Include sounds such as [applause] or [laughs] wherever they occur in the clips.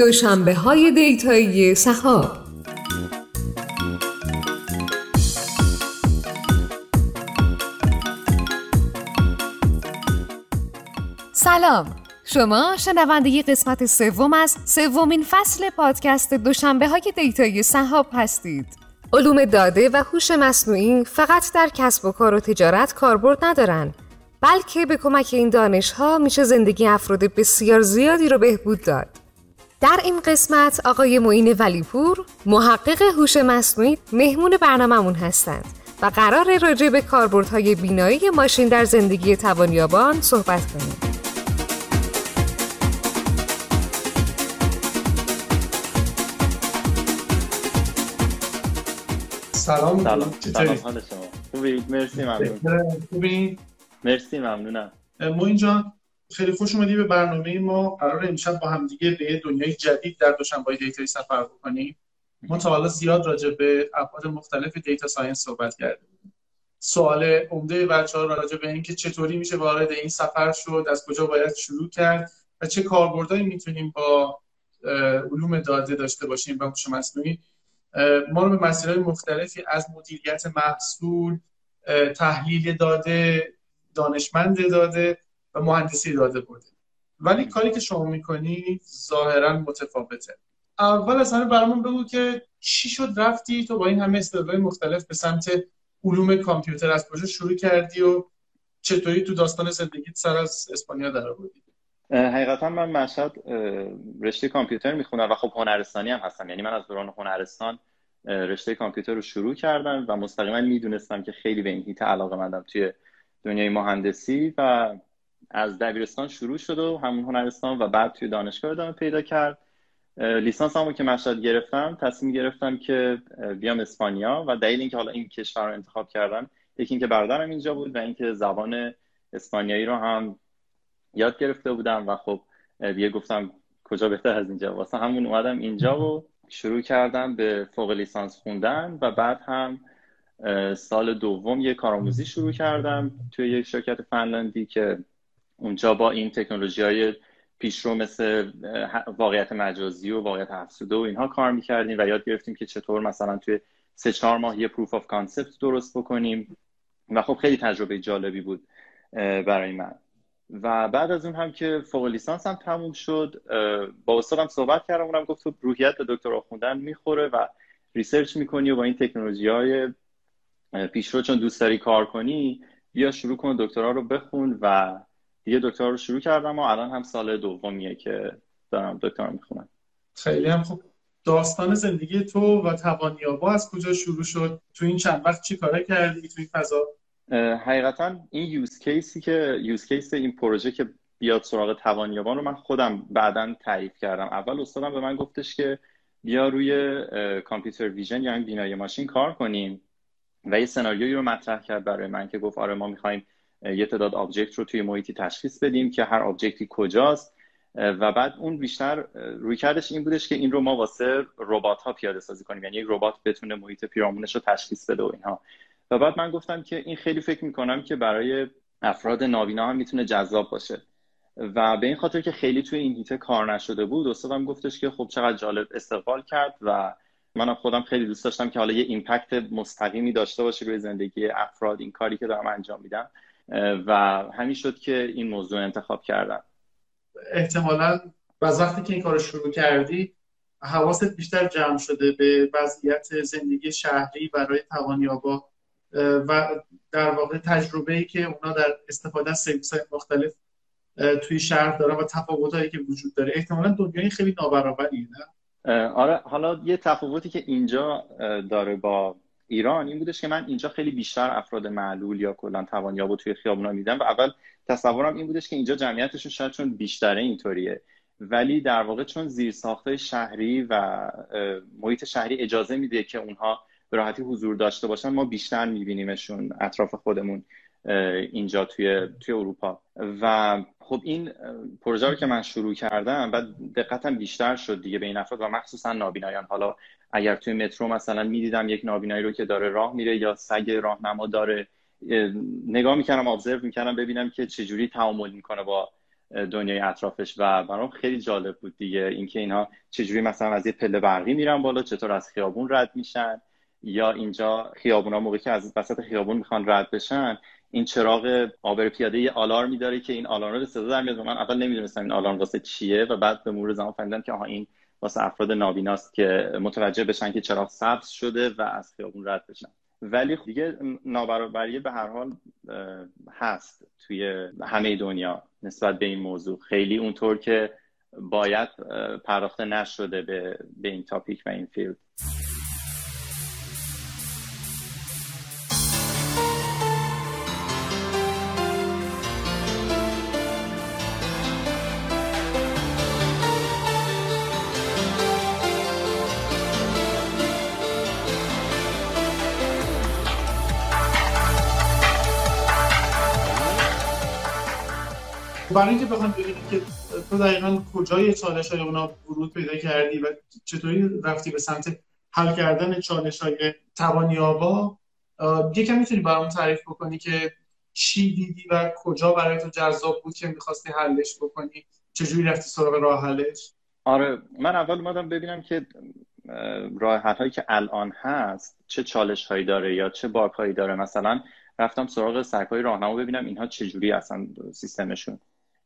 دوشنبه های دیتایی سهاب سلام. شما شنونده قسمت سوم از سومین فصل پادکست دوشنبه های دیتایی سهاب هستید. علوم داده و هوش مصنوعی فقط در کسب و کار و تجارت کاربرد ندارن بلکه به کمک این دانش ها میشه زندگی افراد بسیار زیادی رو بهبود داد. در این قسمت آقای معین ولیپور محقق هوش مصنوعی مهمون برنامهمون هستند و قرار راجع به کاربردهای بینایی ماشین در زندگی توانیابان صحبت کنیم. سلام. سلام. سلام. حال شما. خوبی؟ مرسی ممنون. خوبی. مرسی ممنونم. ما اینجا خیلی خوش اومدی به برنامه ما. قرار امشب با هم دیگه به دنیای جدید در دوشنبه دیتایی سفر بکنیم. ما تا حالا زیاد راجع به ابعاد مختلف data science صحبت کردیم. سوال عمده بچه ها راجع به اینکه چطوری میشه وارد این سفر شد از کجا باید شروع کرد و چه کاربردهایی می‌تونیم با علوم داده داشته باشیم و هوش مصنوعی. ما رو به مسیرهای مختلفی از مدیریت محصول تحلیل داده دانشمند داده و مهندسی داده برده ولی کاری که شما می‌کنی ظاهرا متفاوته. اول از همه برامون بگو که چی شد رفتی تو با این همه استعدادهای مختلف به سمت علوم کامپیوتر از کجا شروع کردی و چطوری تو داستان زندگیت سر از اسپانیا در آوردی حقیقتا من مشهد رشته کامپیوتر می‌خونم و خب هنرستانی هم هستم. یعنی من از دوران هنرستان رشته کامپیوتر رو شروع کردم و مستقیما می‌دونستم که خیلی به این هیته علاقه مندم توی دنیای مهندسی و از دبیرستان شروع شد و همون هنرستان و بعد توی دانشگاه ادامه پیدا کرد. لیسانس همو که مشهد گرفتم تصمیم گرفتم که بیام اسپانیا و دلیل اینکه حالا این کشور رو انتخاب کردم یکی اینکه برادرم اینجا بود و اینکه زبان اسپانیایی رو هم یاد گرفته بودم و خب دیگه گفتم کجا بهتر از اینجا. واسه همون اومدم اینجا و شروع کردم به فوق لیسانس خوندن و بعد هم سال دوم یه کارآموزی شروع کردم توی یک شرکت فنلندی که اونجا با این تکنولوژی های پیشرو مثل واقعیت مجازی و واقعیت افزوده و اینها کار می‌کردیم و یاد گرفتیم که چطور مثلا توی سه چهار ماه یه proof of concept درست بکنیم. و خب خیلی تجربه جالبی بود برای من. و بعد از اون هم که فوق لیسانس هم تموم شد با استادم صحبت کردم اونم گفت تو روحیت به دکترا خوندن می‌خوره و research می‌کنی و با این تکنولوژی های پیشرو چون دوست داری کار کنی بیا شروع کن دکترا رو بخون و دیگه دکترا رو شروع کردم و الان هم سال دومیه که دارم دکترا می‌خونم. خیلی هم خوب. داستان زندگی تو و توانیابا از کجا شروع شد؟ تو این چند وقت چی کاره کردی؟ تو این فضا حقیقتا این use case ی که use case این پروژه که بیاد سراغ توانیابان رو من خودم بعدا تعریف کردم. اول استادم به من گفتش که بیا روی computer vision یعنی بینایی ماشین کار کنیم و یه سناریویی رو مطرح کرد برای من که گفت آره ما می‌خوایم یه تعداد object رو توی محیطی تشخیص بدیم که هر object ی کجاست. و بعد اون بیشتر رویکردش این بودش که این رو ما واسه ربات ها پیاده سازی کنیم. یعنی یک ربات بتونه محیط پیرامونش رو تشخیص بده و اینها. و بعد من گفتم که این خیلی فکر می‌کنم که برای افراد نابینا هم می‌تونه جذاب باشه. و به این خاطر که خیلی توی این هیته کار نشده بود استادم گفتش که خب چقدر جالب استقبال کرد و منم خودم خیلی دوست داشتم که حالا یه ایمپکت مستقیمی داشته باشه روی زندگی افراد این کاری که دارم انجام میدم. و همین شد که این موضوع انتخاب کردم. احتمالا از وقتی که این کار شروع کردی حواست بیشتر جمع شده به وضعیت زندگی شهری برای توانیابا و در واقع تجربه ای که اونا در استفاده از سرویس های مختلف توی شهر دارن و تفاوتایی که وجود داره. احتمالا دنیای خیلی نابرابریه نه؟ آره حالا یه تفاوتی که اینجا داره با ایران این بودش که من اینجا خیلی بیشتر افراد معلول یا کلا توانیاب توی خیابونا میدم و اول تصورم این بودش که اینجا جمعیتشون شاید چون بیشتره اینطوریه. ولی در واقع چون زیر شهری و محیط شهری اجازه میده که اونها به راحتی حضور داشته باشن ما بیشتر میبینیمشون اطراف خودمون اینجا توی توی اروپا. و خب این پروژه رو که من شروع کردم بعد دقتم بیشتر شد دیگه به این افراد و مخصوصا نابینایان. حالا اگر توی مترو مثلا می‌دیدم یک نابینایی رو که داره راه میره یا سگ راهنما داره نگاه می‌کردم ابزرو می‌کردم ببینم که چجوری تعامل می‌کنه با دنیای اطرافش. و برام خیلی جالب بود دیگه اینکه اینها چجوری مثلا از یه پله برقی میرن بالا چطور از خیابون رد میشن یا اینجا خیابونا موقعی که از وسط خیابون می‌خوان رد بشن این چراغ آبر پیاده یه آلارمی داره که این آلارم رو صدا در میاد. من اول نمی‌دونستم این آلارم واسه چیه و بعد به مرور زمان فهمیدم که آها این واسه افراد نابیناست که متوجه بشن که چراغ سبز شده و از خیابون رد بشن. ولی خب دیگه نابرابری به هر حال هست توی همه دنیا نسبت به این موضوع. خیلی اونطور که باید پرداخته نشده به, به این تاپیک و این فیلد. برای اینکه بخوام ببینیم که تو دقیقا کجای چالش های اونا ورود پیدا کردی و چطوری رفتی به سمت حل کردن چالش های توانیابا یکم می‌تونی برام تعریف بکنی که چی دیدی و کجا برای تو جذاب بود که می‌خواستی حلش بکنی؟ چجوری رفتی سراغ راه حلش؟ آره من اول اومدم ببینم که راه حل هایی که الان هست چه چالش هایی داره یا چه باگ هایی داره. مثلا رفتم سراغ سرک های راهنما ببینم اینها چجوری اصلا سیستمشون.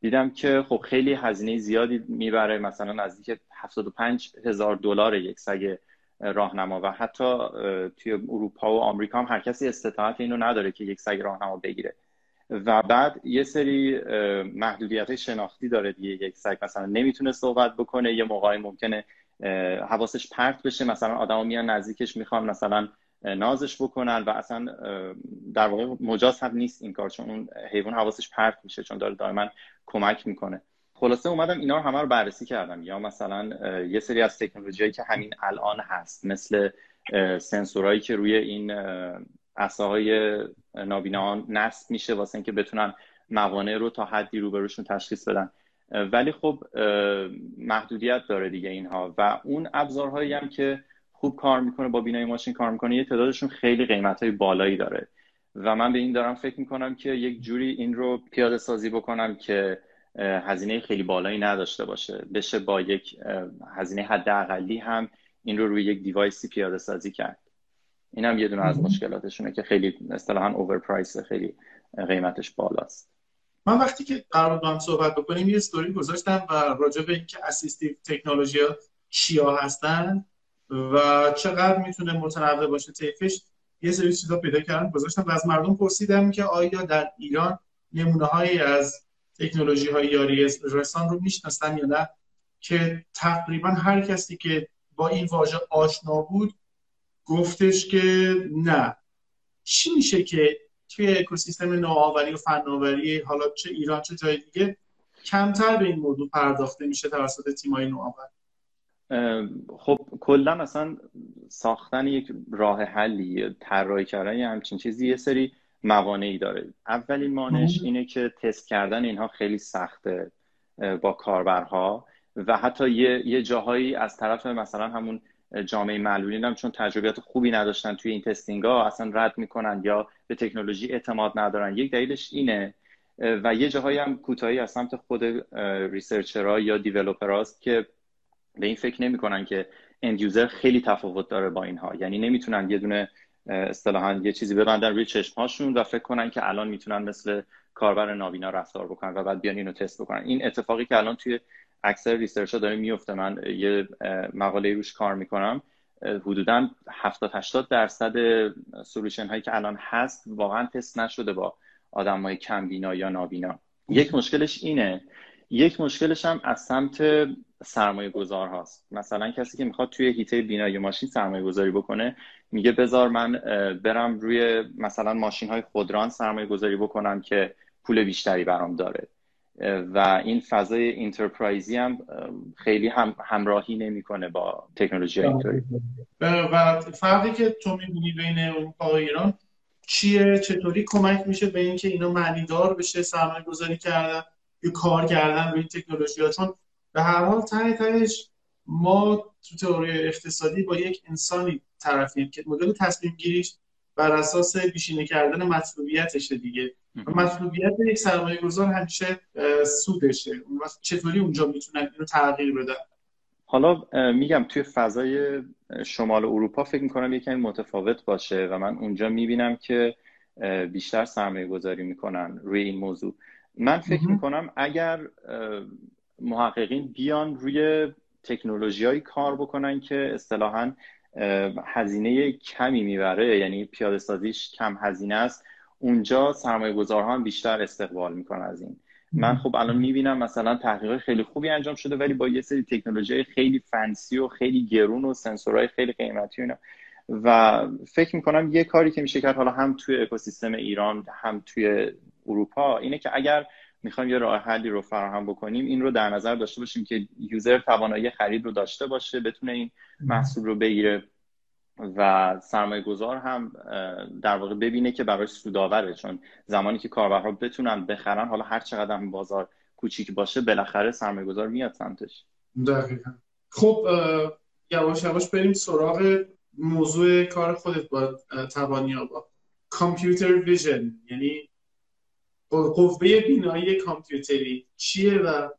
دیدم که خب خیلی هزینه زیادی می‌بره مثلا نزدیک 75 هزار دلار یک سگ راهنما و حتی توی اروپا و آمریکا هم هر کسی استطاعت اینو نداره که یک سگ راهنما بگیره. و بعد یه سری محدودیت شناختی داره دیگه یک سگ. مثلا نمی‌تونه صحبت بکنه یه موقعی ممکنه حواسش پرت بشه. مثلا آدما میان نزدیکش می‌خوان مثلا نازش بکنن و اصلا در واقع مجاز هم نیست این کار چون اون حیوان حواسش پرت میشه چون داره دائما کمک می‌کنه. خلاصه اومدم اینا رو همه رو بررسی کردم. یا مثلا یه سری از تکنولوژی که همین الان هست مثل سنسورهایی که روی این عصاهای نابینا نصب میشه واسه اینکه بتونن موانع رو تا حدی روبروشون تشخیص بدن. ولی خب محدودیت داره دیگه اینها. و اون ابزارهایی هم که خوب کار می‌کنه با بینایی ماشین کار می‌کنه یه تعدادشون خیلی قیمت های بالایی داره. و من به این دارم فکر می‌کنم که یک جوری این رو پیاده سازی بکنم که هزینه خیلی بالایی نداشته باشه. بشه با یک هزینه حداقلی هم این رو روی یک دیوایسی پیاده سازی کرد. این هم یه دونه از مشکلاتشونه که خیلی اصطلاحا اوورپرایس خیلی قیمتش بالاست. من وقتی که قرار با صحبت بکنیم یه استوری گذاشتم و راجع به اینکه اسیستیو تکنولوژی ها چیا هستن. و چقدر می‌تونه متنوع باشه طیفش یه سری چیزا پیدا کردم گذاشتم و از مردم پرسیدم که آیا در ایران نمونه هایی از تکنولوژی های یاری رسان رو می‌شناسن یا نه؟ که تقریبا هر کسی که با این واژه آشنا بود گفتش که نه. چی میشه که توی اکوسیستم نوآوری و فناوری حالا چه ایران چه جای دیگه کمتر به این موضوع پرداخته میشه توسط تیمای نوآور؟ خب کلا مثلا ساختن یک راه حلی طراحی کردن یه همچین چیزی یه سری موانعی داره. اولین مانش اینه که تست کردن اینها خیلی سخته با کاربرها و حتی یه, یه جاهایی از طرف مثلا همون جامعه معلولین هم چون تجربیات خوبی نداشتن توی این تستینگ ها اصلا رد می‌کنن یا به تکنولوژی اعتماد ندارن. یک دلیلش اینه و یه جاهایی هم کوتاهی از سمت خود researcher ها یا developer هاست که به این فکر نمی‌کنن که end user خیلی تفاوت داره با اینها. یعنی نمی‌تونن یه دونه اصطلاحا یه چیزی ببندن روی چشمهاشون و فکر کنن که الان می‌تونن مثل کاربر نابینا رفتار بکنن و بعد بیان اینو تست بکنن. این اتفاقی که الان توی اکثر research ها داره میفته من یه مقاله روش کار می‌کنم. حدودا 70 80 درصد solution هایی که الان هست واقعا تست نشده با آدم های کم بینا یا نابینا. یک مشکلش اینه. یک مشکلش هم از سمت سرمایه گذار هاست. مثلا کسی که می‌خواد توی حیطه بینایی ماشین سرمایه گذاری بکنه میگه بذار من برم روی مثلا ماشین های خودران سرمایه گذاری بکنم که پول بیشتری برام داره. و این فضای enterprise ی هم خیلی هم همراهی نمی‌کنه با تکنولوژی اینطوری. و فرقی که تو می‌بینی بین اروپا و ایران چیه؟ چطوری کمک میشه به اینکه اینا معنی دار بشه سرمایه گذاری کردن یا کار کردن روی تکنولوژی ها چون به هر حال ته تهش ما تو تئوری اقتصادی با یک انسانی طرفیم که مدل تصمیم گیریش بر اساس بیشینه کردن مطلوبیتشه دیگه. مطلوبیت یک سرمایه گذار همیشه سودشه. چطوری اونجا می‌تونن اینو تغییر بدن؟ حالا میگم توی فضای شمال اروپا فکر می‌کنم یکمی متفاوت باشه و من اونجا می‌بینم که بیشتر سرمایه گذاری می‌کنن روی این موضوع. من فکر می‌کنم اگر محققین بیان روی تکنولوژی کار بکنن که اصطلاحا هزینه کمی می‌بره. یعنی پیاده سازیش کم هزینه است. اونجا سرمایه گذارها هم بیشتر استقبال می‌کنن از این. من خب الان می‌بینم مثلا تحقیق خیلی خوبی انجام شده ولی با یه سری تکنولوژی خیلی فنسی و خیلی گرون و سنسورهای خیلی قیمتی اینا. و فکر می‌کنم یه کاری که میشه کرد حالا هم توی اکوسیستم ایران هم توی اروپا اینه که اگر می‌خوایم یه راه حلی رو فراهم بکنیم این رو در نظر داشته باشیم که یوزر توانایی خرید رو داشته باشه بتونه این محصول رو بگیره. و سرمایه گذار هم در واقع ببینه که برای سوداوره چون زمانی که کاربرها بتونن بخرن حالا هر چقدر هم بازار کوچیک باشه بالاخره سرمایه گذار میاد سمتش. دقیقا. خب یواش یواش بریم سراغ موضوع کار خودت با توانیا با. کامپیوتر ویژن یعنی قوه بینایی کامپیوتری چیه و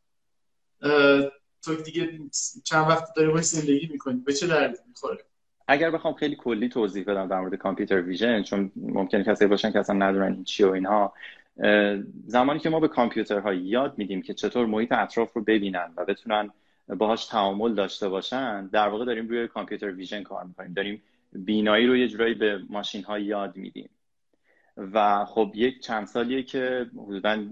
تو دیگه چند وقت داری باش زندگی می‌کنی؟ به چه دردی می‌خوره؟ اگر بخوام خیلی کلی توضیح بدم در مورد کامپیوتر ویژن چون ممکنه کسی باشن که اصلا ندونن این چی و اینها زمانی که ما به کامپیوترها یاد میدیم که چطور محیط اطراف رو ببینن و بتونن باهاش تعامل داشته باشن در واقع داریم روی کامپیوتر ویژن کار می‌کنیم. داریم بینایی رو یه جورایی به ماشین ها یاد میدیم. و خب یک چند سالیه که حدودا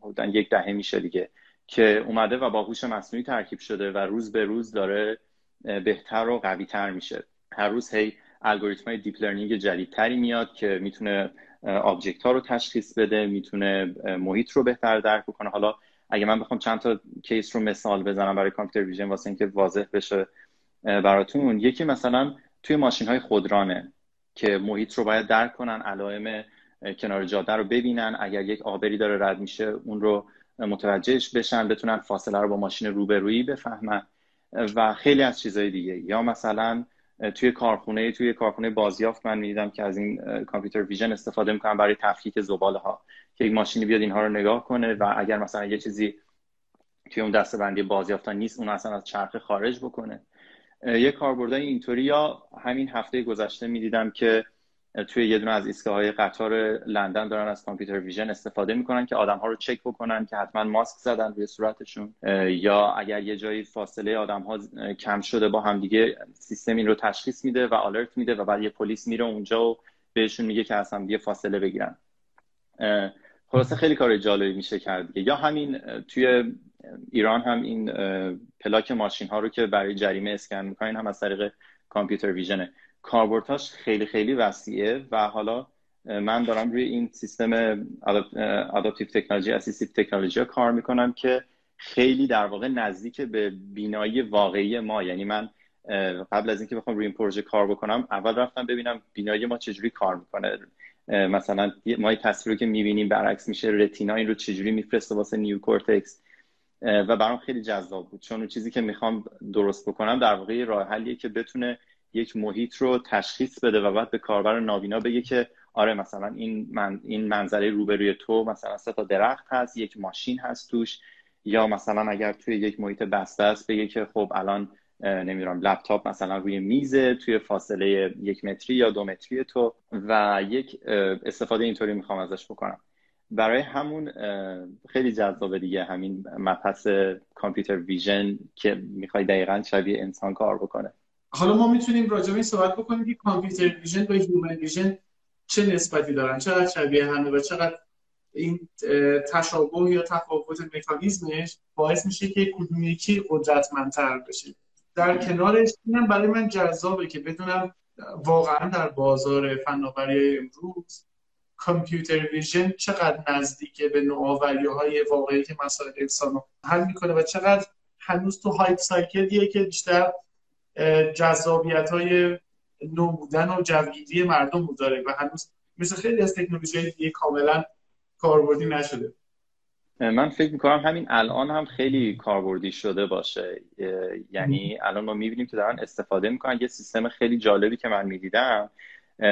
حدودا یک دهه میشه دیگه که اومده و با هوش مصنوعی ترکیب شده و روز به روز داره بهتر و قوی تر میشه. هر روز هی الگوریتم های deep learning جدیدتری میاد که می‌تونه object ها رو تشخیص بده می‌تونه محیط رو بهتر درک کنه حالا اگه من بخوام چند تا case رو مثال بزنم برای computer vision واسه اینکه واضح بشه براتون. یکی مثلا توی ماشین های خودرانه که محیط رو باید درک کنن علائم کنار جاده رو ببینن. اگر یک عابری داره رد میشه اون رو متوجهش بشن بتونن فاصله رو با ماشین روبرویی بفهمن. و خیلی از چیزهای دیگه یا مثلا توی کارخونه توی کارخونه بازیافت من می‌دیدم که از این کامپیوتر ویژن استفاده می‌کنن برای تفکیک زباله ها که یک ماشینی بیاد اینها رو نگاه کنه و اگر مثلا یه چیزی توی اون دسته بندی بازیافت نیست اون اصلا از چرخه خارج بکنه. یه کاربردای اینطوری یا همین هفته گذشته می‌دیدم که توی یه دونه از ایستگاه های قطار لندن دارن از کامپیوتر ویژن استفاده می‌کنن که آدم ها رو چک بکنن که حتما ماسک زدن روی صورتشون یا اگر یه جایی فاصله آدم ها کم شده با هم دیگه سیستم این رو تشخیص میده و آلرت میده و بعد یه پلیس میره اونجا و بهشون میگه که از هم دیگه فاصله بگیرن. خلاصه خیلی کار جالبی میشه کرد یا همین توی ایران هم این پلاک ماشین ها رو که برای جریمه اسکن می‌کنین هم از طریق کامپیوتر ویژنه. کاربردهاش خیلی خیلی وسیعه و حالا من دارم روی این سیستم adaptive technology assistive technology کار می‌کنم که خیلی در واقع نزدیک به بینایی واقعی ما. یعنی من قبل از اینکه بخوام روی این پروژه کار بکنم اول رفتم ببینم بینایی ما چجوری کار می‌کنه. مثلا ما این تصویر رو که می‌بینیم برعکس میشه retina این رو چجوری میفرسته واسه نیو کورتکس. و برام خیلی جذاب بود. چون چیزی که می‌خوام درست بکنم در واقع راه حلیه که بتونه یک محیط رو تشخیص بده و بعد به کاربر نابینا بگه که آره مثلا این من این منظره روبروی تو مثلا سه تا درخت هست یک ماشین هست توش. یا مثلا اگر توی یک محیط بسته است بگه که خب الان نمی‌دونم لپتاپ مثلا روی میزه توی فاصله یک متری یا دو متری تو و یک استفاده اینطوری می‌خوام ازش بکنم. برای همون خیلی جذابه دیگه همین مبحث computer vision که می‌خوای دقیقا شبیه انسان کار بکنه. حالا ما می‌تونیم راجع به صحبت بکنیم که computer vision با human vision چه نسبتی دارن چقدر شبیه همه و چقدر این تشابه یا تفاوت مکانیزمش باعث میشه که کدوم یکی قدرتمندتر بشه. در کنارش اینم برای من جذابه که بدونم واقعا در بازار فناوری امروز کامپیوتر ویژن چقدر نزدیکه به نوآوری های واقعی که مسائل انسان رو حل می‌کنه و چقدر هنوز تو هایپ سایکلیه که بیشتر جذابیت های نو بودن و جوگیری مردم رو داره و هنوز مثل خیلی از تکنولوژی دیگه کاملا کاربردی نشده. من فکر می‌کنم همین الان هم خیلی کاربردی شده باشه. یعنی الان ما می‌بینیم که دارن استفاده می‌کنن. یه سیستم خیلی جالبی که من می‌دیدم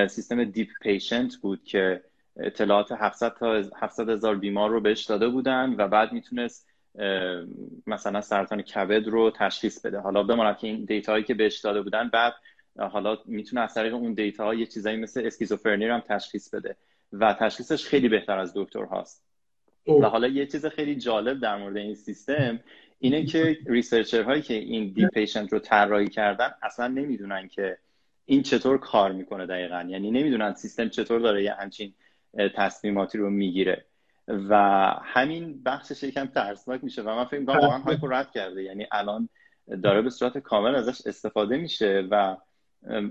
سیستم دیپ پیشنت بود که اطلاعات 700 تا 700 هزار بیمار رو بهش داده بودن و بعد می‌تونست مثلا سرطان کبد رو تشخیص بده. حالا بماند که این دیتاهایی که بهش داده بودن بعد حالا می‌تونه از طریق اون data یه چیزایی مثل اسکیزوفرنی رو هم تشخیص بده و تشخیصش خیلی بهتر از دکتر هاست. و حالا یه چیز خیلی جالب در مورد این سیستم اینه که researcher هایی که این Deep Patient رو طراحی کردن اصلا نمی‌دونن که این چطور کار می‌کنه دقیقا. یعنی نمی‌دونن سیستم چطور داره یه همچین تصمیماتی رو می‌گیره. و همین بخشش یکم ترسناک میشه و من فکر می‌کنم واقعا hype رد کرده. یعنی الان داره به صورت کامل ازش استفاده میشه و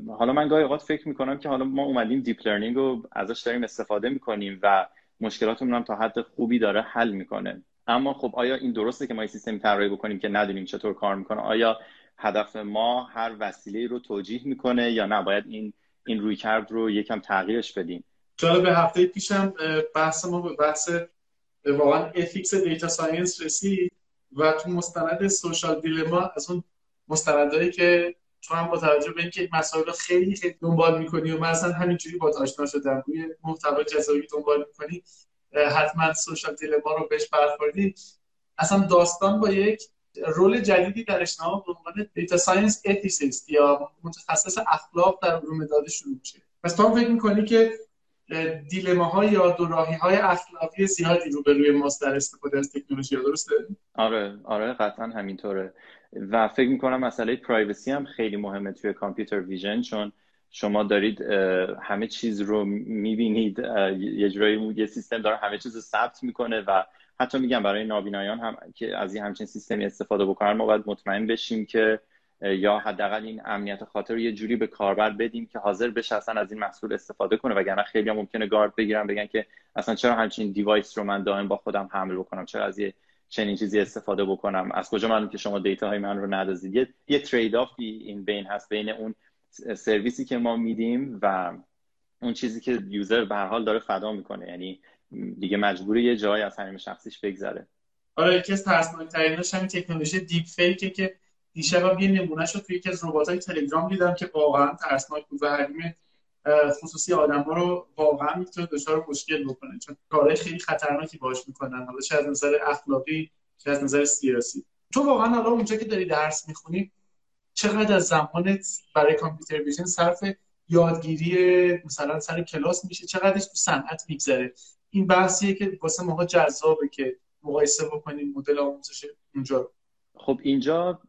حالا من گاهی اوقات فکر می‌کنم که حالا ما اومدیم deep learning رو ازش داریم استفاده می‌کنیم و مشکلاتمون هم تا حد خوبی داره حل می‌کنه. اما خب آیا این درسته که ما این سیستم طراحی بکنیم که ندونیم چطور کار می‌کنه؟ آیا هدف ما هر وسیله رو توجیه می‌کنه یا نه؟ باید این این رویکرد رو یکم تغییرش بدیم. به هفته پیشم بحث ما به بحث واقعا ethics data science رسید و تو مستند Social Dilemma از اون مستندهایی که تو هم با توجه به اینکه مسائل خیلی خیلی دنبال می‌کنی و من اصلا همینجوری با آشنا شدم روی محتوا جزایی دنبال می‌کنی حتما Social Dilemma رو بهش برخوردی. اصلا داستان با یک role جدیدی در اجتماع به عنوان data science ethicist یا متخصص اخلاق در علوم داده شروع میشه. پس تو فکر می‌کنی که dilemma ها یا دوراهی های اخلاقی زیادی رو به روی ماست در استفاده از تکنولوژی درسته؟ آره آره قطعا همینطوره. و فکر می‌کنم مسئله پرایوسی هم خیلی مهمه توی کامپیوتر ویژن چون شما دارید همه چیز رو می‌بینید یه جورایی یه سیستم داره همه چیز رو ثبت می‌کنه و حتی میگم برای نابینایان هم که از این همچین سیستمی استفاده بکنن ما باید مطمئن بشیم که یا حداقل این امنیت خاطر رو یه جوری به کاربر بدیم که حاضر بشه اصلا از این محصول استفاده کنه. وگرنه خیلی هم ممکنه گارد بگیرن بگن که اصلا چرا همچین device رو من دائم با خودم حمل بکنم؟ چرا از یه چنین چیزی استفاده بکنم؟ از کجا معلوم که شما data های من رو ندزدید؟ یه, یه trade-off ی این بین هست بین اون سرویسی که ما میدیم و اون چیزی که user به هر حال داره فدا می‌کنه. یعنی دیگه مجبوری یه جایی از حریم شخصیش بگذره. آره یکی از ترسناک‌تریناش همین تکنولوژی دیپ فیکه که دیشب یه نمونه شد توی یکی از ربات‌های تلگرام دیدم که واقعا ترسناک بود و حریم خصوصی آدم ها رو واقعا می‌تونه دچار مشکل بکنه. چون کارهای خیلی خطرناکی باش می‌کنن. حالا چه از نظر اخلاقی چه از نظر سیاسی. تو واقعا حالا اونجا که داری درس می‌خونی چقدر از زمانت برای کامپیوتر ویژن صرف یادگیری مثلا سر کلاس میشه؟ چقدرش تو صنعت میگذره؟ این بحثیه که واسه ماها جذابه که مقایسه بکنیم مدل آموزش اونجا خب اینجا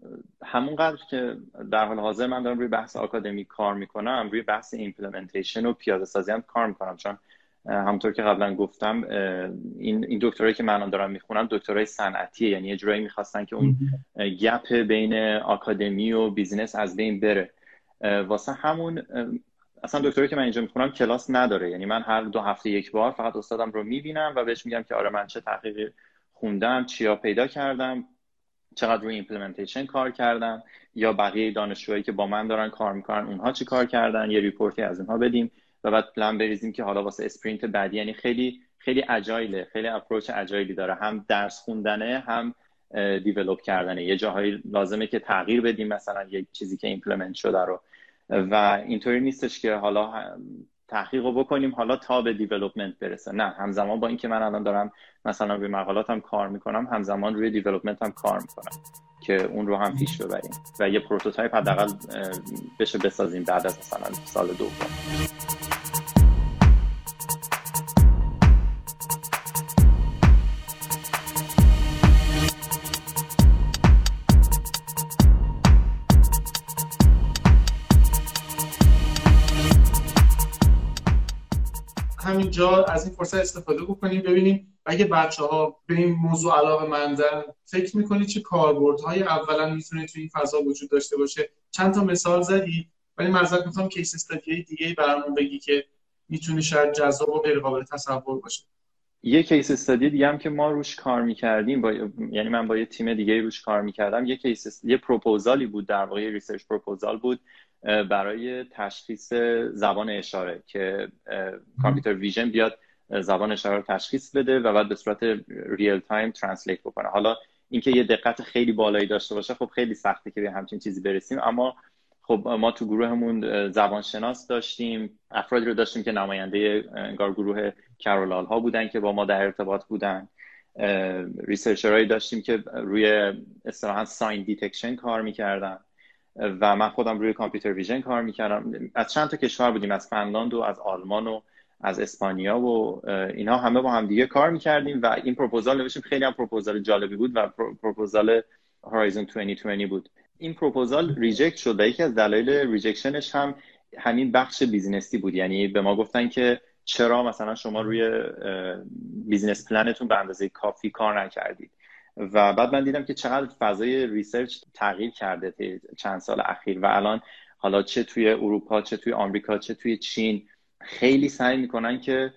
همونقدر که در حال حاضر من دارم روی بحث آکادمی کار می‌کنم روی بحث implementation و پیاده سازی هم کار می‌کنم. چون همونطور که قبلا گفتم این این دکترایی که من دارم می‌خونم دکترای صنعتیه. یعنی یه جورایی می‌خواستن که اون gap بین آکادمی و business از بین بره. واسه همون اصلا دکتری که من اینجا می‌خونم کلاس نداره. یعنی من هر دو هفته یک بار فقط استادم رو می‌بینم و بهش میگم که آره من چه تحقیقی خوندم چیا پیدا کردم. چقدر روی implementation کار کردم یا بقیه دانشجوهایی که با من دارن کار می‌کنن اونها چی کار کردن؟ یه report ی از اونها بدیم و بعد پلان بریزیم که حالا واسه sprint بعدی یعنی خیلی خیلی agile ه خیلی approach agile ی داره. هم درس خوندنه هم develop کردنه. یه جاهایی لازمه که تغییر بدیم مثلا یه چیزی که implement شده رو. و اینطوری نیستش که حالا تحقیق رو بکنیم حالا تا به development برسه. نه همزمان با اینکه من الان دارم مثلا روی مقالاتم کار می‌کنم همزمان روی development هم کار می‌کنم که اون رو هم پیش ببریم و یه prototype حداقل بشه بسازیم بعد از مثلا سال دوم. همینجا از این فرصت استفاده بکنیم ببینیم اگه بچه ها به این موضوع علاقه مندن فکر می‌کنید چه کاربردهای اولا می‌تونه توی این فضا وجود داشته باشه؟ چند تا مثال زدی ولی معذرت می‌خوام case study دیگه برامون بگی که می‌تونه شاید جذاب و غیر قابل تصور باشه. یه case study دیگه هم که ما روش کار می‌کردیم با... یعنی من با یه تیم دیگه روش کار می‌کردم یه case یه پروپوزالی بود در واقع research proposal بود برای تشخیص زبان اشاره که computer vision بیاد زبان اشاره رو تشخیص بده و بعد به صورت real-time translate بکنه. حالا اینکه یه دقت خیلی بالایی داشته باشه خب خیلی سخته که به همچین چیزی برسیم. اما خب ما تو گروهمون زبانشناس داشتیم افرادی رو داشتیم که نماینده انگار گروه کر و لال ها بودن که با ما در ارتباط بودن. researcher هایی داشتیم که روی اصطلاحا sign detection کار می‌کردن. و من خودم روی computer vision کار می‌کردم. از چند تا کشور بودیم از فنلاند و از آلمان و از اسپانیا و اینا همه با هم دیگه کار می‌کردیم و این پروپوزال نوشتیم خیلی هم پروپوزال جالبی بود و proposal Horizon 2020 بود. این proposal reject شد و یکی از دلایل rejection ش هم همین بخش business ی بود. یعنی به ما گفتن که چرا مثلا شما روی business plan تون به اندازه کافی کار نکردید. و بعد من دیدم که چقدر فضای research تغییر کرده چند سال اخیر و الان حالا چه توی اروپا چه توی آمریکا چه توی چین خیلی سعی می‌کنن که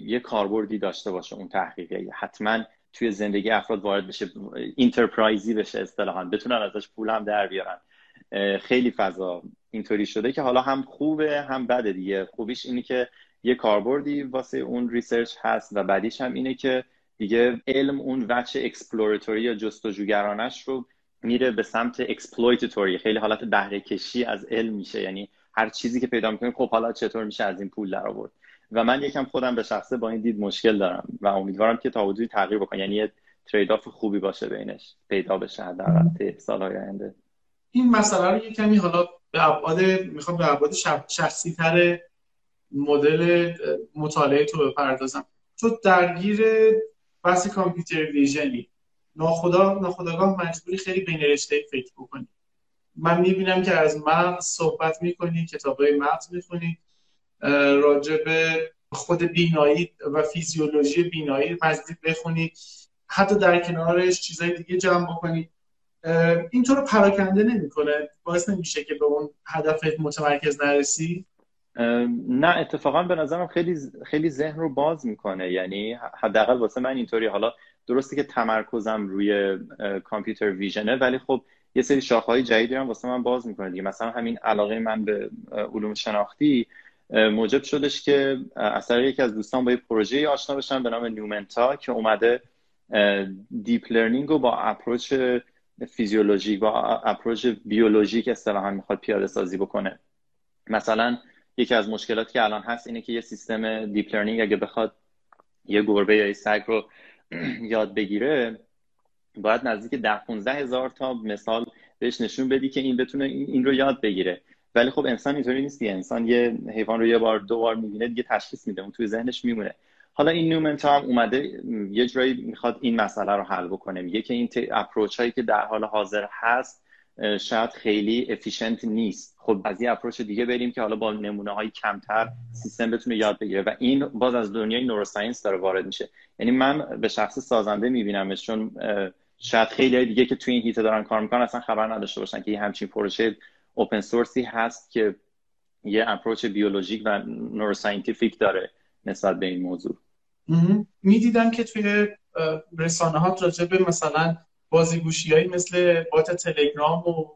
یه کاربردی داشته باشه اون تحقیقه. حتما توی زندگی افراد وارد بشه enterprise ی بشه اصطلاحا. بتونن ازش پول هم در بیارن. خیلی فضا اینطوری شده که حالا هم خوبه هم بده دیگه. خوبیش اینه که یه کاربردی واسه اون research هست و بدیش هم اینه که دیگه علم اون وجه exploratory یا جستجوگرانش رو میره به سمت exploitory. خیلی حالت بهره کشی از علم میشه. یعنی هر چیزی که پیدا می‌کنیم خب حالا چطور میشه از این پول در آورد و من یکم خودم به شخصه با این دید مشکل دارم و امیدوارم که تا حدودی تغییر بکنه یعنی یه trade-off خوبی باشه بینش پیدا بشه در سالهای آینده. این مسئله رو یه کمی حالا به ابعاد می‌خوام به ابعاد شخصی تر مدل مطالعه تو بپردازم. تو درگیر بحث کامپیوتر ویژنی. ناخدا ناخداگاه مجبوری خیلی بین رشته فکر بکنی. من می‌بینم که از مغز صحبت می‌کنی کتابای مغز می‌خونی راجع به خود بینایی و فیزیولوژی بینایی مزید بخونی. حتی در کنارش چیزای دیگه جمع بکنی. اینطور پراکنده نمی‌کنه. باعث نمیشه که به اون هدف متمرکز نرسی. نه اتفاقا به نظرم خیلی خیلی ذهن رو باز می‌کنه. یعنی حداقل واسه من اینطوری حالا درسته که تمرکزم روی کامپیوتر ویژنه ولی خب یه سری شاخه‌های جدیدی هم واسه من باز می‌کنه دیگه. مثلا همین علاقه من به علوم شناختی موجب شدش که اثر یکی از دوستان با یه پروژه آشنا بشن به نام نیومنتا که اومده deep learning رو با approach فیزیولوژیک با approach بیولوژیک اصطلاحا می‌خواد پیاده سازی بکنه. مثلا یکی از مشکلاتی که الان هست اینه که یه سیستم deep learning اگه بخواد یه گربه یا یه سگ رو [clears throat] یاد بگیره باید نزدیک ده 15 هزار تا مثال بهش نشون بدی که این بتونه این رو یاد بگیره. ولی خب انسان اینطوری نیست انسان یه حیوان رو یه بار دو بار می‌بینه دیگه تشخیص میده. اون توی ذهنش میمونه. حالا این Numenta هم اومده یه جورایی می‌خواد این مسئله رو حل بکنه. میگه که این approach هایی که در حال حاضر هست شاید خیلی efficient نیست. خب از یه approach دیگه بریم که حالا با نمونه های کمتر سیستم بتونه یاد بگیره. و این باز از دنیای neuroscience داره وارد میشه. یعنی من به شخصه سازنده میبینمش چون شاید خیلیا دیگه که توی این حیطه دارن کار می‌کنن اصلا خبر نداشته باشن که یه همچین پروژه open source ی هست که یه اپروچ بیولوژیک و نوروساینتیفیک داره نسبت به این موضوع. می‌دیدم که توی رسانه ها راجع به مثلا بازیگوشی مثل بات تلگرام و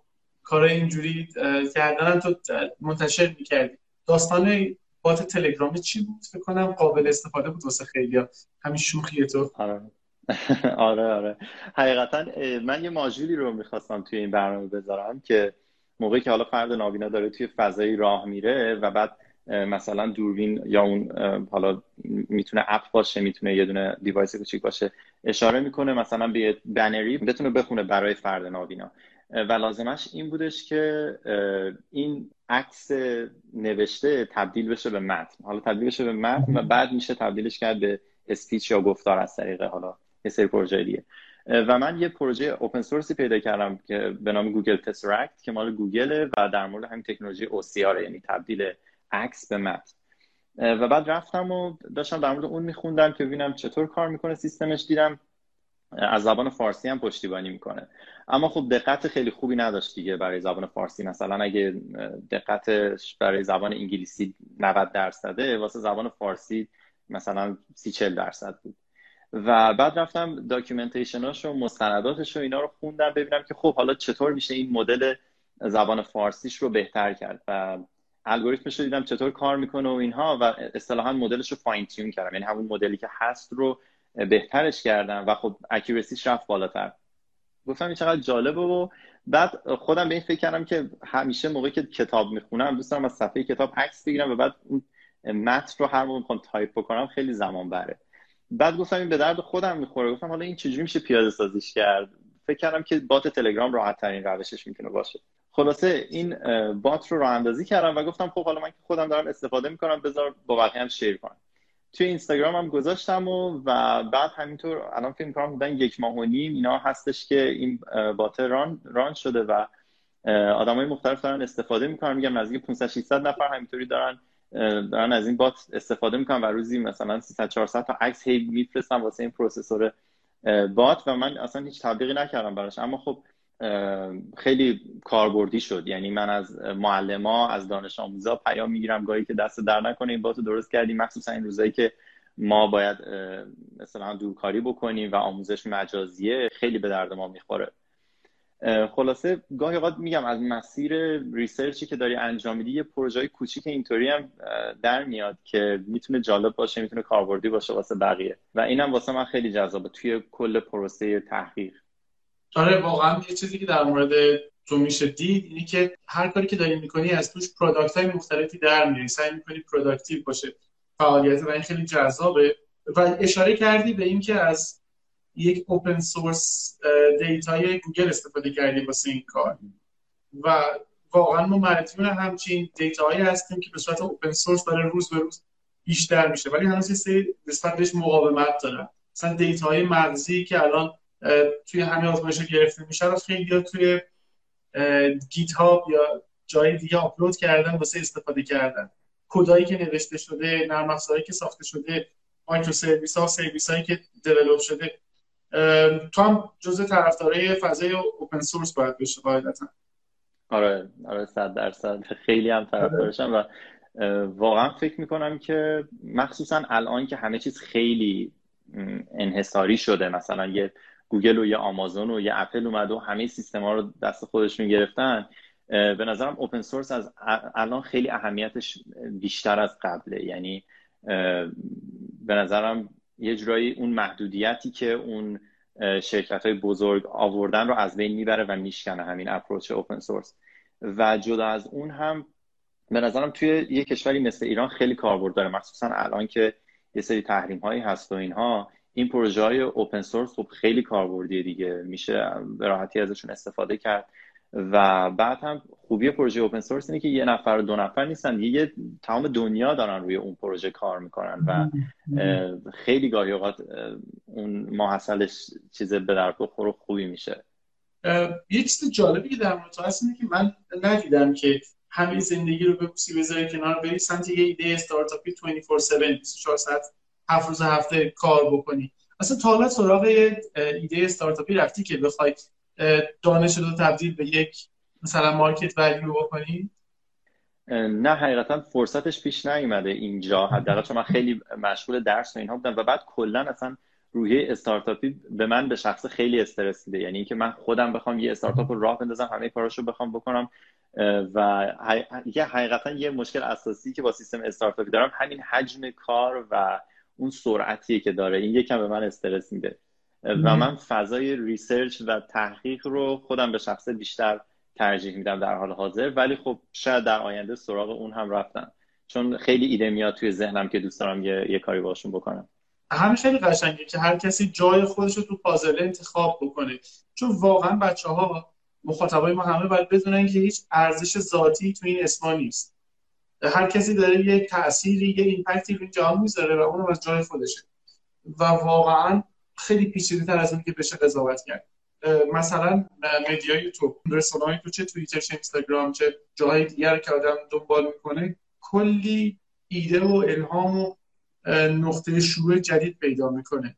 کارهای اینجوری کردن تو منتشر می‌کردی. داستان بات تلگرام چی بود؟ فکر کنم قابل استفاده بود واسه خیلی همین شوخیه تو. آره. [laughs] آره آره. حقیقتا من یه ماژولی رو می‌خواستم توی این برنامه بذارم که موقعی که حالا فرد نابینا داره توی فضایی راه میره و بعد مثلا دوربین یا اون حالا می‌تونه اپ باشه می‌تونه یه دونه دیوایس کوچیک باشه اشاره می‌کنه مثلا به بنری بتونه بخونه برای فرد نابینا. و لازمش این بودش که این عکس نوشته تبدیل بشه به متن. حالا تبدیل بشه به متن و بعد میشه تبدیلش کرد به اسپیچ یا گفتار از طریق حالا یه سری پروژه دیگه. و من یه پروژه اوپن سورسی پیدا کردم که به نام گوگل تسرکت که مال گوگله و در مورد همین تکنولوژی OCR یعنی تبدیل عکس به متن. و بعد رفتم و داشتم در مورد اون میخوندم که ببینم چطور کار می‌کنه سیستمش. دیدم از زبان فارسی هم پشتیبانی می‌کنه. اما خب دقت خیلی خوبی نداشت دیگه برای زبان فارسی. مثلا اگه دقتش برای زبان انگلیسی 90 درصده واسه زبان فارسی مثلا 30 40 درصد بود. و بعد رفتم documentation اش و مستنداتش و اینا رو خوندم ببینم که خب حالا چطور میشه این مدل زبان فارسیش رو بهتر کرد. و الگوریتمش رو دیدم چطور کار می‌کنه و اینها و اصطلاحا مدلش رو fine-tune کردم. یعنی همون مدلی که هست رو بهترش کردم و خب accuracy ش رفت بالاتر. گفتم این چقدر جالبه و بعد خودم به این فکر کردم که همیشه موقعی که کتاب می‌خونم دوست دارم از صفحه کتاب عکس بگیرم و بعد اون متن رو هر موقع می‌خوام تایپ بکنم خیلی زمان بره. بعد گفتم این به درد خودم می‌خوره. گفتم حالا این چجوری میشه پیاده سازیش کرد؟ فکر کردم که bot تلگرام راحت ترین روشش می‌تونه باشه. خلاصه این bot رو راه اندازی کردم و گفتم خب حالا من که خودم دارم استفاده می‌کنم بذار با بقیه هم share کنم. توی اینستاگرام هم گذاشتم و, و بعد همینطور الان فکر می‌کنم حدودا یک ماه و نیم اینا هستش که این bot run, run شده و آدمای مختلف دارن استفاده می‌کنن. میگم نزدیک 500 600 نفر همینطوری دارن دارن از این بات استفاده می‌کنن و روزی مثلا 300 400 تا عکس هی میفرستن واسه این پروسسور بات و من اصلا هیچ تبلیغی نکردم براش. اما خب خیلی کاربردی شد. یعنی من از معلما از دانش آموزا پیام می‌گیرم گاهی که دست در نکنه این باتو درست کردیم مخصوصا این روزایی که ما باید مثلا دورکاری بکنیم و آموزش مجازیه خیلی به درد ما می‌خوره. خلاصه گاهی اوقات میگم از مسیر research ی که داری انجام میدی یه پروژه کوچیک اینطوری هم در میاد که می‌تونه جالب باشه می‌تونه کاربردی باشه واسه بقیه. و اینم واسه من خیلی جذابه. توی کل پروسه تحقیق. آره واقعا یه چیزی که در مورد تو میشه دید اینی که هر کاری که داری می‌کنی از توش product های مختلفی در میاری سعی می‌کنی productive باشه. فعالیت و این خیلی جذابه. و اشاره کردی به اینکه از یک open source data ی گوگل استفاده کردیم واسه این کار. و واقعا ما مدیون همچین data هایی هستیم که به صورت open source داره روز به روز بیشتر میشه. ولی هنوز یه سری نسبت بهش مقاومت داره مثلا data های مغزی که الان توی همه آزمایش گرفته میشه. رو خیلی توی Git یا جای دیگه آپلود کردن واسه استفاده کردن. کدایی که نوشته شده نرم افزارهایی که ساخته شده microservice ها سرویس هایی که develop شده. تو هم جزء طرفدارای فضای open source باید باشی قاعدتا. آره آره صد درصد. خیلی هم طرفدارشم و واقعا فکر می‌کنم که مخصوصا الان که همه چیز خیلی انحصاری شده مثلا یه گوگل و یه آمازون و یه اپل اومد و همه سیستم ها رو دست خودشون گرفتن به نظرم open source از الان خیلی اهمیتش بیشتر از قبله. یعنی به نظرم یه جورایی اون محدودیتی که اون شرکت های بزرگ آوردن رو از بین می‌بره و میشکنه همین اپروچ اوپن سورس و جدا از اون هم به نظرم توی یه کشوری مثل ایران خیلی کاربرد داره مخصوصا الان که یه سری تحریم هایی هست و اینها. این پروژه های اوپن سورس خب خیلی کاربردی دیگه. میشه به راحتی ازشون استفاده کرد. و بعد هم خوبی پروژه اوپن سورس اینه که یه نفر و دو نفر نیستن. یه تمام دنیا دارن روی اون پروژه کار می‌کنن و خیلی گاهی اوقات اون ماحصلش چیز به در بخور خوبی میشه. یه چیز جالبی که در مورد هست اینه که من ندیدم که همه زندگی رو بپوسی بذاری کنار بری. سمت یه ایده استارتاپی 24/7 24 ساعت هفت روز هفته کار بکنی. اصلا تا حالا سراغ ایده استارتاپی رفتی که بخوای دانش رو تبدیل به یک مثلا مارکت ولیو بکنی؟ نه حقیقتا فرصتش پیش نیومده اینجا. حداقل چون من خیلی مشغول درس و اینها بودم و بعد کلا اصلا روحیه استارتاپی به من به شخص خیلی استرس میده. یعنی اینکه من خودم بخوام یه استارتاپ رو راه بندازم همه کاراشو بخوام بکنم و یه حقیقتا یه مشکل اساسی که با سیستم استارتاپی دارم همین حجم کار و اون سرعتیه که داره. این یکم به من استرس میده. و من فضای ریسرچ و تحقیق رو خودم به شخص بیشتر ترجیح میدم در حال حاضر. ولی خب شاید در آینده سراغ اون هم رفتم. چون خیلی ایده میاد توی ذهنم که دوست دارم یه, یه کاری باشون بکنم. همین خیلی قشنگه که هر کسی جای خودش رو تو پازل انتخاب بکنه. چون واقعا بچه ها مخاطبای ما همه باید بدونن که هیچ ارزش ذاتی تو این اسما نیست. هر کسی داره یه تأثیری یه ایمپکتی رو جهان می‌ذاره و اونم از جای خودشه. و واقعا خیلی پیچیده تر از اون که بشه قضاوت کرد. مثلا مدیای یوتیوب رسانه‌های تو چه توییتر چه اینستاگرام چه جاهای دیگر که آدم دنبال می‌کنه کلی ایده و الهام و نقطه شروع جدید پیدا می‌کنه.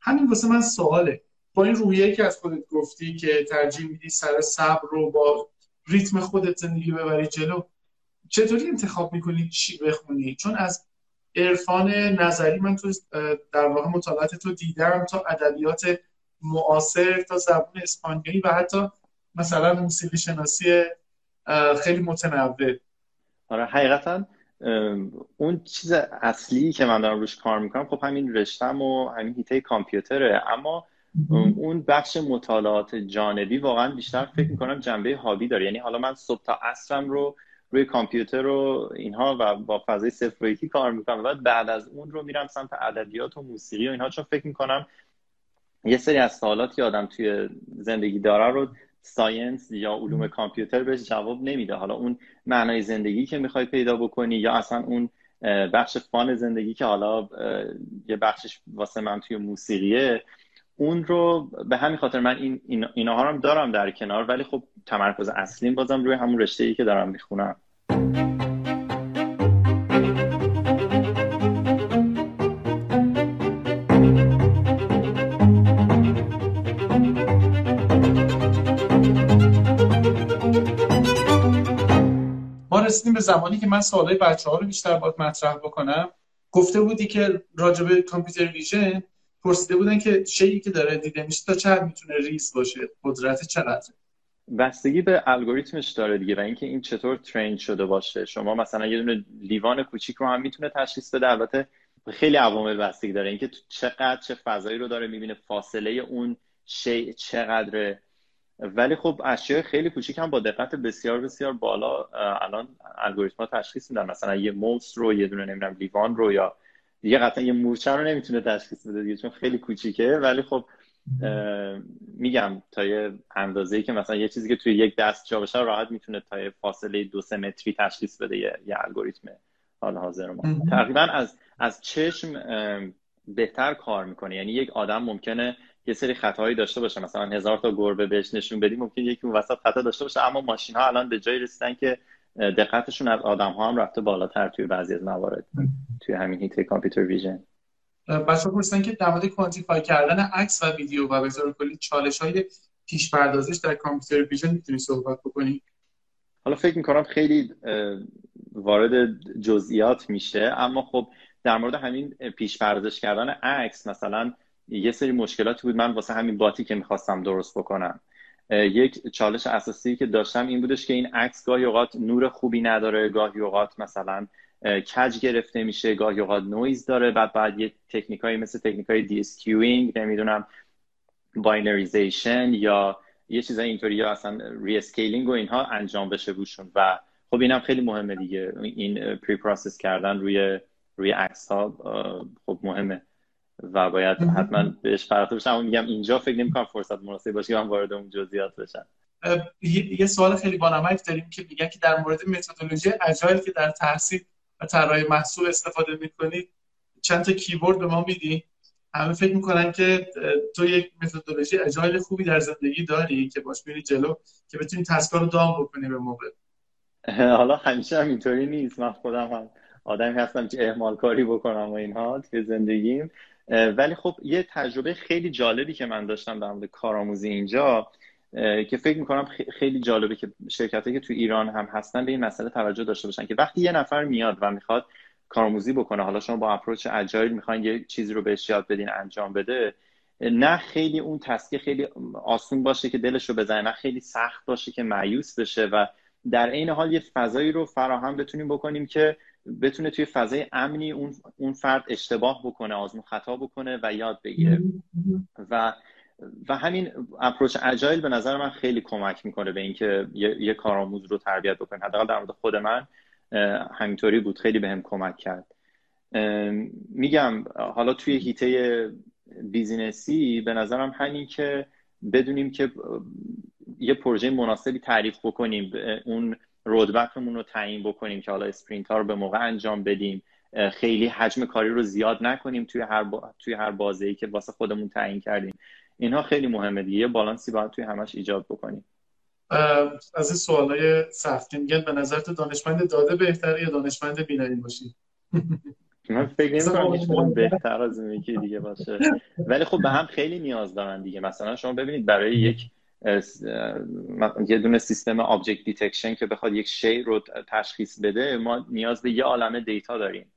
همین واسه من سواله. با این رویه که از خودت گفتی که ترجیح میدی سر صبر رو با ریتم خودت زندگی ببری جلو چطوری انتخاب می‌کنی چی بخونی؟ چون از عرفان نظری من تو در واقع مطالعات تو دیدم تا ادبیات معاصر تا زبان اسپانیایی و حتی مثلا موسیقی شناسی خیلی متنوع. آره حقیقتا اون چیز اصلی که من دارم روش کار می‌کنم خب همین رشتم و همین هیته کامپیوتره. اما اون بخش مطالعات جانبی واقعا بیشتر فکر می‌کنم جنبه هابی داره. یعنی حالا من صبح تا عصرم رو روی کامپیوتر و اینها و با فضای صفر کار می‌کنم. و بعد از اون رو میرم سمت ادبیات و موسیقی و اینها چون فکر می‌کنم یه سری از سوالاتی آدم توی زندگی داره رو ساینس یا علوم کامپیوتر بهش جواب نمیده. حالا اون معنای زندگی که می‌خوای پیدا بکنی یا اصلا اون بخش فان زندگی که حالا یه بخشش واسه من توی موسیقیه اون رو به همین خاطر من این اینها هم دارم در کنار ولی خب تمرکز اصلیم بازم روی همون رشته ای که دارم می‌خونم. ما رسیدیم به زمانی که من سوالای بچه ها رو بیشتر باید مطرح بکنم. گفته بودی که راجبه کامپیوتر ویژن پرسیده بودن که شیئی که داره دیده میشه تا چقدر می‌تونه ریز باشه قدرت چقدر بستگی به الگوریتمش داره دیگه و اینکه این چطور ترین شده باشه. شما مثلا یه دونه لیوان کوچیک رو هم می‌تونه تشخیص بده. البته خیلی عوامل بستگی داره. اینکه چقدر چه فضایی رو داره می‌بینه فاصله اون شی چقدره. ولی خب اشیاء خیلی کوچیک هم با دقت بسیار بسیار بالا الان الگوریتما تشخیص میدن. مثلا یه موس رو یه دونه نمی‌دونم لیوان رو یا دیگه قطعا یه مورچه رو نمی‌تونه تشخیص بده دیگه چون خیلی کوچیکه. ولی خب میگم تا یه اندازه که مثلا یه چیزی که توی یک دست جا باشه راحت می‌تونه تا یه فاصله دو سه متری تشخیص بده یه, یه الگوریتم حال حاضر ما. تقریبا از از چشم بهتر کار می‌کنه. یعنی یک آدم ممکنه یه سری خطاهایی داشته باشه. مثلا هزار تا گربه بهش نشون بدیم ممکن یکی اون وسط خطا داشته باشه اما ماشین ها الان به جای رسیدن که دقتشون از آدم ها هم رفته بالاتر توی بعضی از موارد توی همین هیته کامپیوتر ویژن. بچه پرسن که در مورد کوانتیفای کردن عکس و ویدیو و به کلی چالش های پیش پردازش در کامپیوتر ویژن می‌تونی صحبت بکنی حالا فکر می‌کنم خیلی وارد جزئیات میشه اما خب در مورد همین پیش پردازش کردن عکس مثلا یه سری مشکلاتی بود. من واسه همین باتی که می‌خواستم درست بکنم. یک چالش اساسی که داشتم این بودش که این عکس گاهی اوقات نور خوبی نداره گاهی اوقات مثلا کج گرفته میشه گاهی اوقات نویز داره بعد بعد یه تکنیکایی مثل تکنیکای deskewing نمی‌دونم binarization یا یه چیزای اینطوری یا اصلا rescaling و اینها انجام بشه روشون و خب اینم خیلی مهمه دیگه. این preprocess کردن روی روی عکس ها خب مهمه. و باید حتما بهش پرداخته بشم اما میگم اینجا فکر نمی‌کنم فرصت مناسبی باشه که من وارد اون جزئیات بشم یه سوال خیلی بانمک داریم که میگن که در مورد متدولوژی اجایل که در تحصیل و طراحی محصول استفاده می‌کنید چند تا کیورد به ما میدی؟ همه فکر می‌کنن که تو یک متدولوژی اجایل خوبی در زندگی داری که باش میری جلو که بتونی تسکا رو دام بکنی به موقع. [laughs] حالا همیشه هم اینطوری نیست. من خودم هم آدمی هستم که اهمال کاری بکنم و اینها توی زندگیم. ولی خب یه تجربه خیلی جالبی که من داشتم در مورد کارآموزی اینجا که فکر می‌کنم خیلی جالبه که شرکت که تو ایران هم هستن به این مسئله توجه داشته باشن که وقتی یه نفر میاد و می‌خواد کارآموزی بکنه حالا شما با اپروچ اجایل می‌خواین یه چیزی رو بهش یاد بدین انجام بده نه خیلی اون تسکیه خیلی آسون باشه که دلش رو بزنه نه خیلی سخت باشه که معیوس بشه و در عین حال یه فضایی رو فراهم بتونیم بکنیم که بتونه توی فضای امنی اون اون فرد اشتباه بکنه آزمون خطا بکنه و یاد بگیره. و و همین اپروچ اجایل به نظر من خیلی کمک می‌کنه به اینکه یه, یه کارآموز رو تربیت بکنه. حداقل در مورد خود من همینطوری بود. خیلی بهم به کمک کرد. میگم حالا توی هیته بیزینسی به نظرم همین که بدونیم که یه پروژه مناسبی تعریف بکنیم. اون رودبکمون رو تعیین بکنیم که حالا اسپرینت ها رو به موقع انجام بدیم. خیلی حجم کاری رو زیاد نکنیم توی هر با... توی هر بازه ای که واسه خودمون تعیین کردیم. اینها خیلی مهمه دیگه. یه بالانسی باید توی همش ایجاد بکنیم. از این سوالای سختی میگن به نظر تو دانشمند داده بهتره یا دانشمند بینایی باشی؟ [laughs] من فکر نمی‌کنم بهتر از این دیگه باشه. ولی خب به هم خیلی نیاز دارن دیگه. مثلا شما ببینید برای یک یه دونه سیستم object detection که بخواد یک شی رو تشخیص بده ما نیاز به یه عالم data داریم.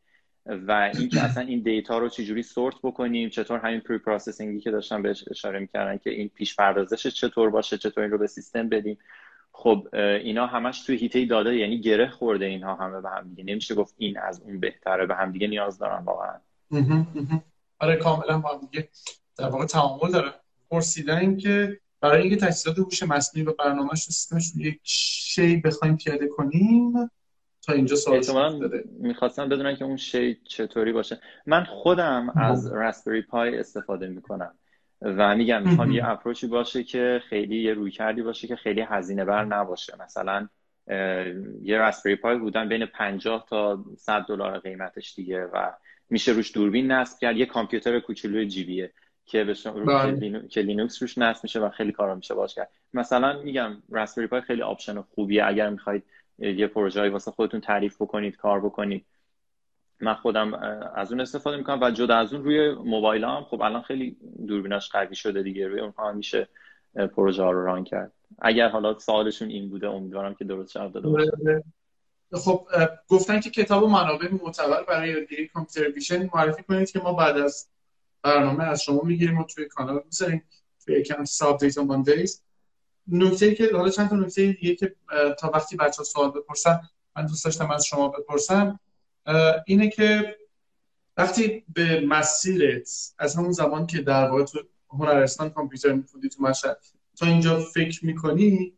و اینکه اصلا این data رو چجوری sort بکنیم چطور همین preprocessing ی که داشتم بهش اشاره می‌کردن که این پیش پردازش چطور باشه چطور این رو به سیستم بدیم. خب اینا همش توی حیطه داده یعنی گره خورده اینها همه به هم دیگه. نمیشه گفت این از اون بهتره به هم دیگه نیاز دارن واقعا. آره کاملا با هم دیگه در واقع تعامل داره. پرسیدن که برای اینکه تجهیزات هوش مصنوعی و برنامه‌اش رو سیستمش یک شی بخوایم پیاده کنیم تا اینجا سوال می‌خواستم بدونم که اون شی چطوری باشه. من خودم از راسپبری پای استفاده می‌کنم و میگم می‌خوام یه اپروچی باشه که خیلی یه روی کردی باشه که خیلی هزینه بر نباشه. مثلا یه راسپبری پای بودن بین 50 تا 100 دلار قیمتش دیگه و میشه روش دوربین نصب کرد. یه کامپیوتر کوچولوی جیبیه که بله. که لینوکس روش نصب میشه و خیلی کارا میشه باش کرد. مثلا میگم Raspberry Pi خیلی option خوبیه. اگر می‌خواید یه پروژه واسه خودتون تعریف بکنید کار بکنید. من خودم از اون استفاده می‌کنم و جدا از اون روی موبایل هم خب الان خیلی دوربیناش قوی شده دیگه. روی اونها میشه پروژه ها رو run کرد. اگر حالا سوالشون این بوده امیدوارم که درست جواب داده باشه. خب گفتن که کتاب منابع معتبر برای یادگیری کامپیوتر ویژن معرفی کنید که ما بعد از برنامه از شما می‌گیریم و توی کانال می‌ذاریم. توی اکانت ساب دیتا ماندیز نکته که حالا چند تا نکته دیگه که تا وقتی بچه سوال بپرسن من دوست داشتم از شما بپرسم. اینه که وقتی به مسیرت از همون زمان که در واقع تو هنرستان کامپیوتر میخوندی تو مشهد تا اینجا فکر می‌کنی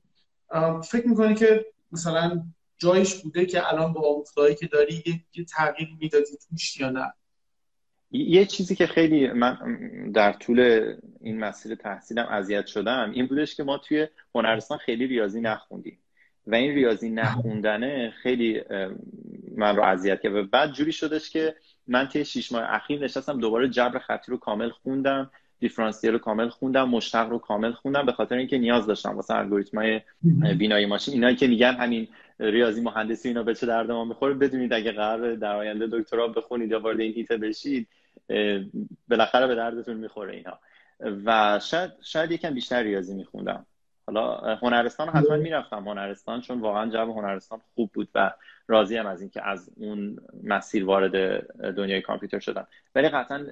فکر می‌کنی که مثلا جایش بوده که الان با آموختهایی که داری یه تغییر می‌دادی توش یا نه؟ یه چیزی که خیلی من در طول این مسیر تحصیلم اذیت شدم این بودش که ما توی هنرستان خیلی ریاضی نخوندیم و این ریاضی نخوندنه خیلی من رو اذیت کرد و بعد جوری شدش که من طی شیش ماه اخیر نشستم دوباره جبر خطی رو کامل خوندم دیفرانسیل رو کامل خوندم مشتق رو کامل خوندم به خاطر اینکه نیاز داشتم واسه الگوریتمای بینایی ماشین. اینایی که میگن همین ریاضی مهندسی اینا به چه درد ما می‌خوره بدونید اگه قرار در آینده دکترا بخونید یا وارد این هیته بشید بالاخره به دردتون می‌خوره اینا. و شاید شاید یکم بیشتر ریاضی میخوندم. حالا هنرستان حتما می‌رفتم هنرستان چون واقعا جو هنرستان خوب بود و راضی هم از اینکه از اون مسیر وارد دنیای کامپیوتر شدم. ولی قطعا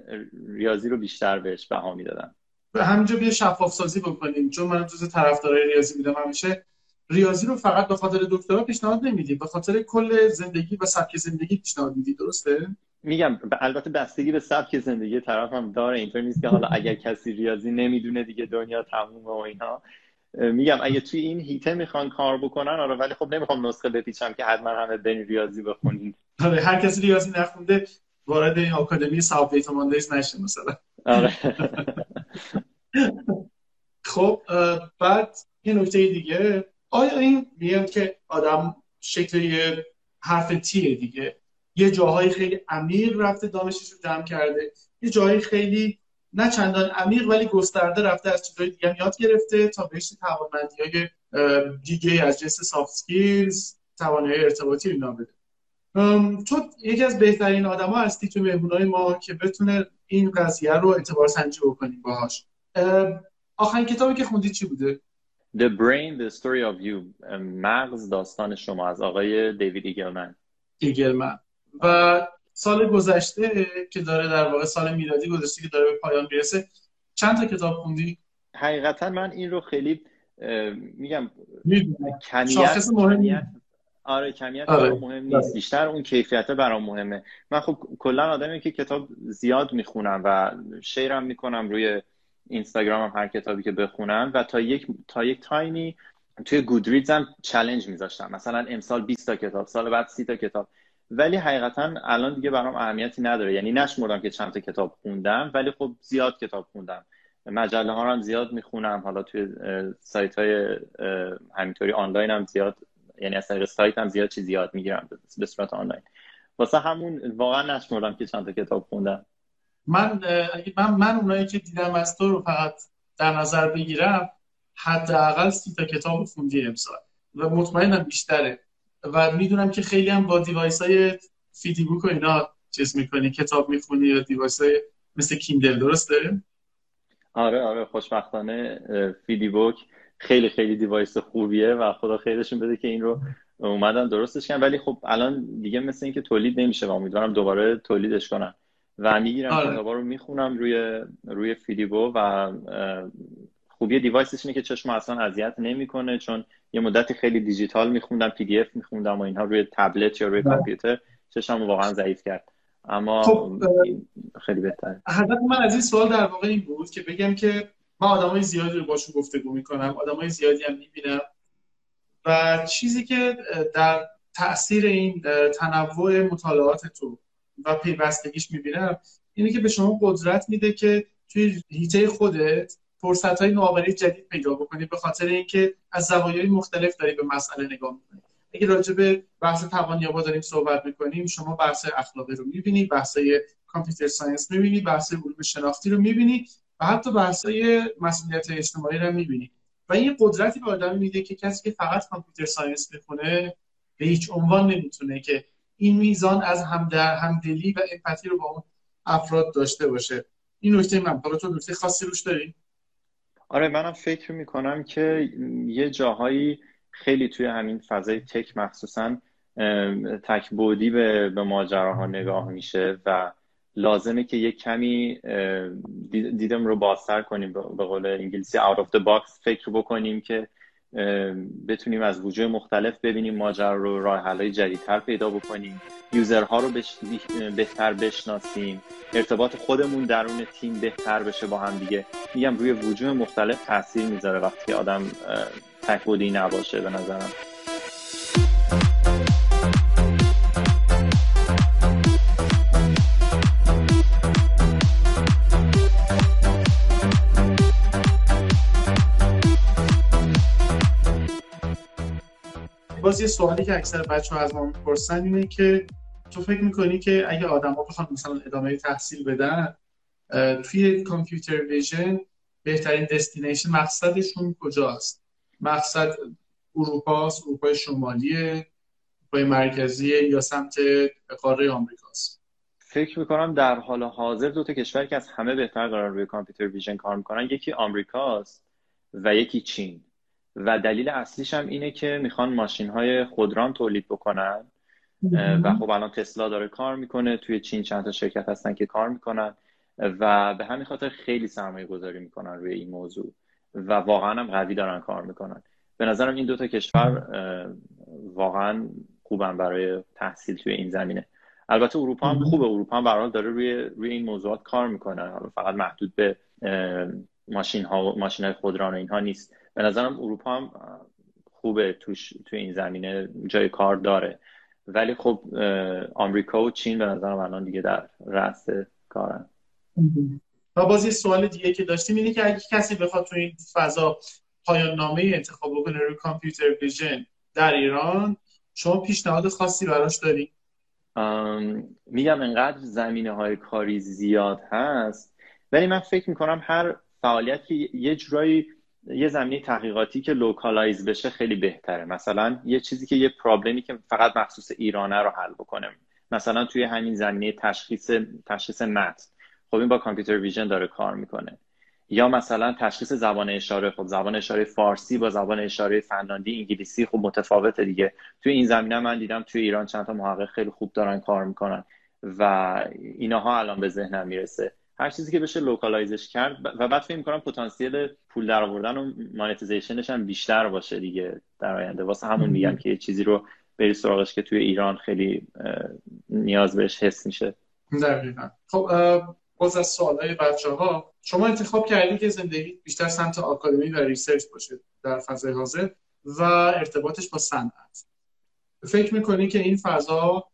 ریاضی رو بیشتر بهش بها می‌دادم. به همینجا بیا شفاف سازی بکنیم چون من جز طرفدارای ریاضی بودم همیشه. ریاضی رو فقط به خاطر دکترا پیشنهاد نمیدی به خاطر کل زندگی و سبک زندگی پیشنهاد میدی درسته؟ میگم البته بستگی به سبک زندگی طرف هم داره اینطور نیست که حالا [laughs] اگر کسی ریاضی نمی‌دونه دیگه دنیا تمومه و اینا. میگم اگه توی این هیته می‌خوان کار بکنن آره ولی خب نمی‌خوام نسخه بپیچم که حتما همه برین ریاضی بخونید آره هر کسی ریاضی نخونده وارد این آکادمی ساب دیتا ماندیز نشه مثلا. آره. [laughs] خب بعد یه نکته دیگه. آیا این میاد که آدم شکل یه حرف تیه دیگه؟ یه جاهای خیلی عمیق رفته دانشش رو جمع کرده. یه جاهای خیلی نه چندان عمیق ولی گسترده رفته از چیزهای دیگه یاد گرفته تا بهش توانمندی های دیگه از جنس سافت سکیلز توانایی ارتباطی اینا بده. تو یکی از بهترین آدما هستی تو مهمونای ما که بتونه این قضیه رو اعتبار سنجی بکنیم باهاش. آخرین کتابی که خوندی چی بوده؟ The Brain, The Story of You مغز داستان شما از آقای دیوید ایگلمن. ایگلمن. و سال گذشته که داره در واقع سال میلادی گذشته که داره به پایان می‌رسه. چند تا کتاب خوندی؟ حقیقتا من این رو خیلی میگم کمیت مهم آره کمیت آره. مهم نیست. آره. بیشتر اون کیفیت برام مهمه. من خب کلا آدمی که کتاب زیاد می‌خونم و شیرم می‌کنم روی اینستاگرام هم هر کتابی که بخونم و تا یک تا یک تایمی توی گودریدز هم چلنج میذاشتم. مثلا امسال 20 تا کتاب سال بعد 30 تا کتاب. ولی حقیقتا الان دیگه برام اهمیتی نداره. یعنی نشمردم که چند تا کتاب خوندم ولی خب زیاد کتاب خوندم. مجله ها هم زیاد می‌خونم. حالا توی سایت های همینطوری آنلاین هم زیاد یعنی از طریق سایت هم زیاد چیز زیاد می‌گیرم. به صورت آنلاین. واسه همون واقعا نشمردم که چند تا کتاب خوندم. من من من اونایی که دیدم از تو رو فقط در نظر بگیرم حداقل سی تا کتاب خوندی امسال. و مطمئنم بیشتره. و می‌دونم که خیلی هم با device های فیدیبوک و اینا چیز می‌کنی کتاب می‌خونی یا device های مثل Kindle درسته؟ آره آره خوشبختانه فیدیبوک خیلی خیلی device خوبیه و خدا خیرشون بده که این رو اومدن درستش کردن ولی خب الان دیگه مثل اینکه تولید نمیشه و امیدوارم دوباره تولیدش کنم و می‌گیرم آره. کتابا رو می‌خونم روی روی فیدیبو و خوبی device ش اینه که چشم اصلا اذیت نمی‌کنه چون یه مدتی خیلی دیجیتال میخوندم PDF میخوندم و اینها روی tablet یا روی بله. کامپیوتر. چشم واقعا ضعیف کرد. اما خب خیلی بهتره. هدف من از این سوال در واقع این بود که بگم که من آدمای زیادی رو باشون گفتگو می‌کنم آدمای زیادی هم می‌بینم و چیزی که در تاثیر این تنوع مطالعات تو و پیوستگیش می‌بینم اینه که به شما قدرت میده که توی هیته خودت فرصت های نوآوری جدید پیدا بکنی به خاطر اینکه از زوایای مختلف داری به مسئله نگاه می‌کنی. اگه راجع به بحث توانیابا داریم صحبت می‌کنیم شما بحث اخلاقی رو می‌بینی بحث computer science می‌بینی بحث علوم شناختی رو می‌بینی و حتی بحث مسئولیت اجتماعی رو می‌بینی. و این قدرتی به آدم میده که کسی که فقط computer science می‌خونه به هیچ عنوان نمی‌تونه که این میزان از همدلی و empathy رو با اون افراد داشته باشه. این نکته من. حالا تو نکته خاصی روش داری آره منم فکر می‌کنم که یه جاهایی خیلی توی همین فضای تک مخصوصا تک بودی به, به ماجراها نگاه میشه و لازمه که یک کمی دیدم رو بازتر کنیم به قول انگلیسی out of the box فکر بکنیم که بتونیم از وجوه مختلف ببینیم ماجرا رو راه حلای جدیدتر پیدا بکنیم. یوزرها رو بهتر بشناسیم. ارتباط خودمون درون تیم بهتر بشه با هم دیگه. میگم روی وجوه مختلف تاثیر می‌ذاره وقتی آدم تکبودی نباشه به نظرم. باز یه سوالی که اکثر بچه ها از ما می‌پرسن اینه که تو فکر می‌کنی که اگه آدم ها بخوان مثلا ادامه تحصیل بدن توی کامپیوتر ویژن بهترین دستینیشن مقصدشون کجاست؟ مقصد اروپا اروپای شمالی اروپای مرکزی یا سمت قاره آمریکاست؟ فکر می‌کنم در حال حاضر دو تا کشور که از همه بهتر قرار روی کامپیوتر ویژن کار می‌کنن یکی آمریکاست و یکی چین. و دلیل اصلیش هم اینه که می‌خوان ماشین های خودران تولید بکنن. و خب الان تسلا داره کار می‌کنه توی چین چند تا شرکت هستن که کار می‌کنن و به همین خاطر خیلی سرمایه گذاری می‌کنن روی این موضوع و واقعا هم قوی دارن کار می‌کنن. به نظرم این دوتا کشور واقعا خوبن برای تحصیل توی این زمینه. البته اروپا هم خوبه. اروپا هم برحال داره روی روی این موضوعات کار می‌کنه. فقط محدود به ماشین ها ماشین های خودران و اینها نیست. به نظرم اروپا هم خوبه توش توی این زمینه جای کار داره ولی خب آمریکا و چین به نظرم الان دیگه در رأس کارن و باز یه سوال دیگه که داشتیم اینه که اگه کسی بخواد تو این فضا پایان نامه انتخاب بکنه روی computer vision در ایران شما پیشنهاد خاصی براش داری؟ میگم انقدر زمینه های کاری زیاد هست ولی من فکر می‌کنم هر فعالیت که یه جورایی یه زمینه تحقیقاتی که localize بشه خیلی بهتره. مثلا یه چیزی که یه problem ی که فقط مخصوص ایرانه رو حل بکنه. مثلا توی همین زمینه تشخیص تشخیص متن. خب این با computer vision داره کار می‌کنه. یا مثلا تشخیص زبان اشاره. خب زبان اشاره فارسی با زبان اشاره فنلاندی انگلیسی خب متفاوته دیگه. توی این زمینه من دیدم توی ایران چند تا محقق خیلی خوب دارن کار می‌کنن و اینها الان به ذهنم می‌رسه. هر چیزی که بشه localize ش کرد و بعد فکر می‌کنم پتانسیل پول در آوردن و monetization ش هم بیشتر باشه دیگه در آینده. واسه همون میگم که یه چیزی رو بری سراغش که توی ایران خیلی نیاز بهش حس میشه. دقیقا. خب باز از سوالای بچه ها شما انتخاب کردی که زندگی بیشتر سمت آکادمی و research باشه در فضای حاضر و ارتباطش با صنعت. فکر می‌کنی که این فضا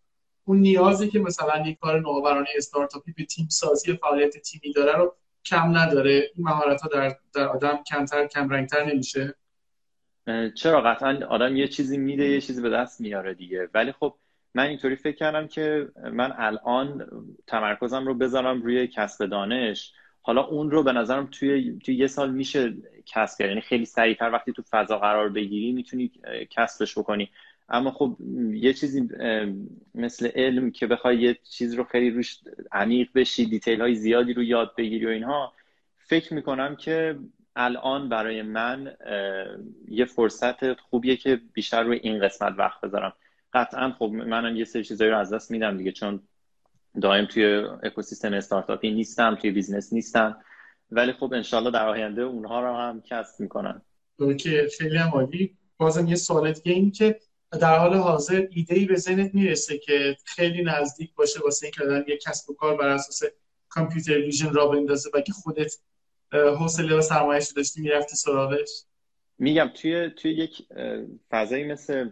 اون نیازی که مثلا یک کار نوآورانه استارتاپی به تیم سازی فعالیت تیمی داره رو کم نداره. این مهارت ها در, در آدم کمتر کم رنگتر نمیشه چرا؟ قطعا آدم یه چیزی میده یه چیزی به دست میاره دیگه. ولی خب من اینطوری فکر کردم که من الان تمرکزم رو بذارم روی کسب دانش. حالا اون رو به نظرم توی, توی یه سال میشه کسب کرد. یعنی خیلی سریعتر وقتی تو فضا قرار بگیری می‌تونی کسبش بکنی. اما خب یه چیزی مثل علم که بخوای یه چیز رو خیلی روش عمیق بشی دیتیل های زیادی رو یاد بگیری و اینها فکر می‌کنم که الان برای من یه فرصت خوبیه که بیشتر روی این قسمت وقت بذارم. قطعا خب منم یه سری چیزایی رو از دست میدم دیگه چون دائم توی اکوسیستم استارتاپی نیستم توی business نیستم. ولی خب انشالله در آینده اونها رو هم کسب می‌کنم okay خیلی عالی. بازم یه سوال دیگه این که در حال حاضر ایده ای به ذهنت می‌رسه که خیلی نزدیک باشه واسه اینکه آدم یه کسب و کار بر اساس کامپیوتر ویژن را بندازه و که خودت حوصله و سرمایه‌اش داشتی می‌رفتی سراغش. میگم توی توی یک فضایی مثل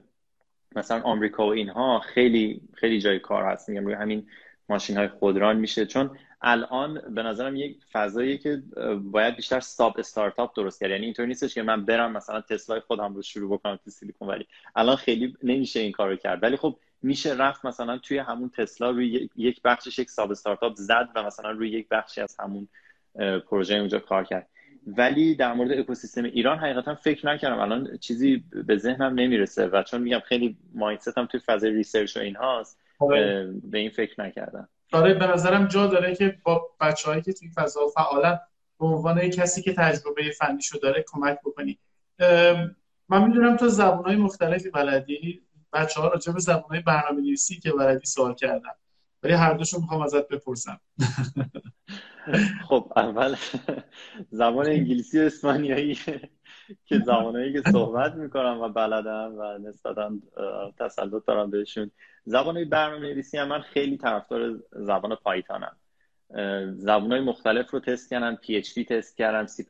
مثلا آمریکا و اینها خیلی خیلی جای کار هست. میگم روی همین ماشین های خودران میشه. چون الان به نظرم یک فضایی که باید بیشتر ساب استارتاپ درست کرد. یعنی اینطور نیستش که من برم مثلا تسلای خودم رو شروع بکنم تو سیلیکون ولی. الان خیلی نمیشه این کارو کرد. ولی خب میشه رفت مثلا توی همون تسلا روی یک بخشش یک ساب استارتاپ زد و مثلا روی یک بخشی از همون پروژه اونجا کار کرد. ولی در مورد اکوسیستم ایران حقیقتا فکر نکردم. الان چیزی به ذهنم نمی‌رسه و چون میگم خیلی mindset م توی فضای research و اینهاست آره. به این فکر نکردم. آره به نظرم جا داره که با بچههایی که توی فضا فعالن به عنوان کسی که تجربه فنیشو داره کمک بکنی. من می‌دونم تو زبانهای مختلفی بلدی. بچه ها راجع به زبانهای برنامه نویسی که بلدی سوال کردن. ولی هر دوشون می‌خوام ازت بپرسم. [laughs] خب اول [laughs] زبان انگلیسی و اسپانیایی. که زبانهایی که صحبت می‌کنم و بلدم و نسبتا تسلط دارم بهشون. زبان برنامه نویسی هم من خیلی طرفدار زبان Python م. زبان های مختلف رو تست کردم PHP تست کردم C++,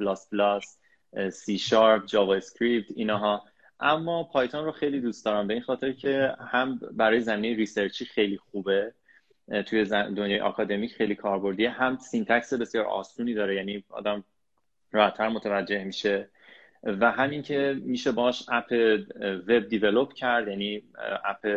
C Sharp, JavaScript اینها. اما Python رو خیلی دوست دارم به این خاطر که هم برای زمینه research ی خیلی خوبه توی دنیای آکادمیک خیلی کاربردیه. هم syntax بسیار آسونی داره یعنی آدم راحتتر متوجه میشه. و همین که میشه باش app web develop کرد یعنی app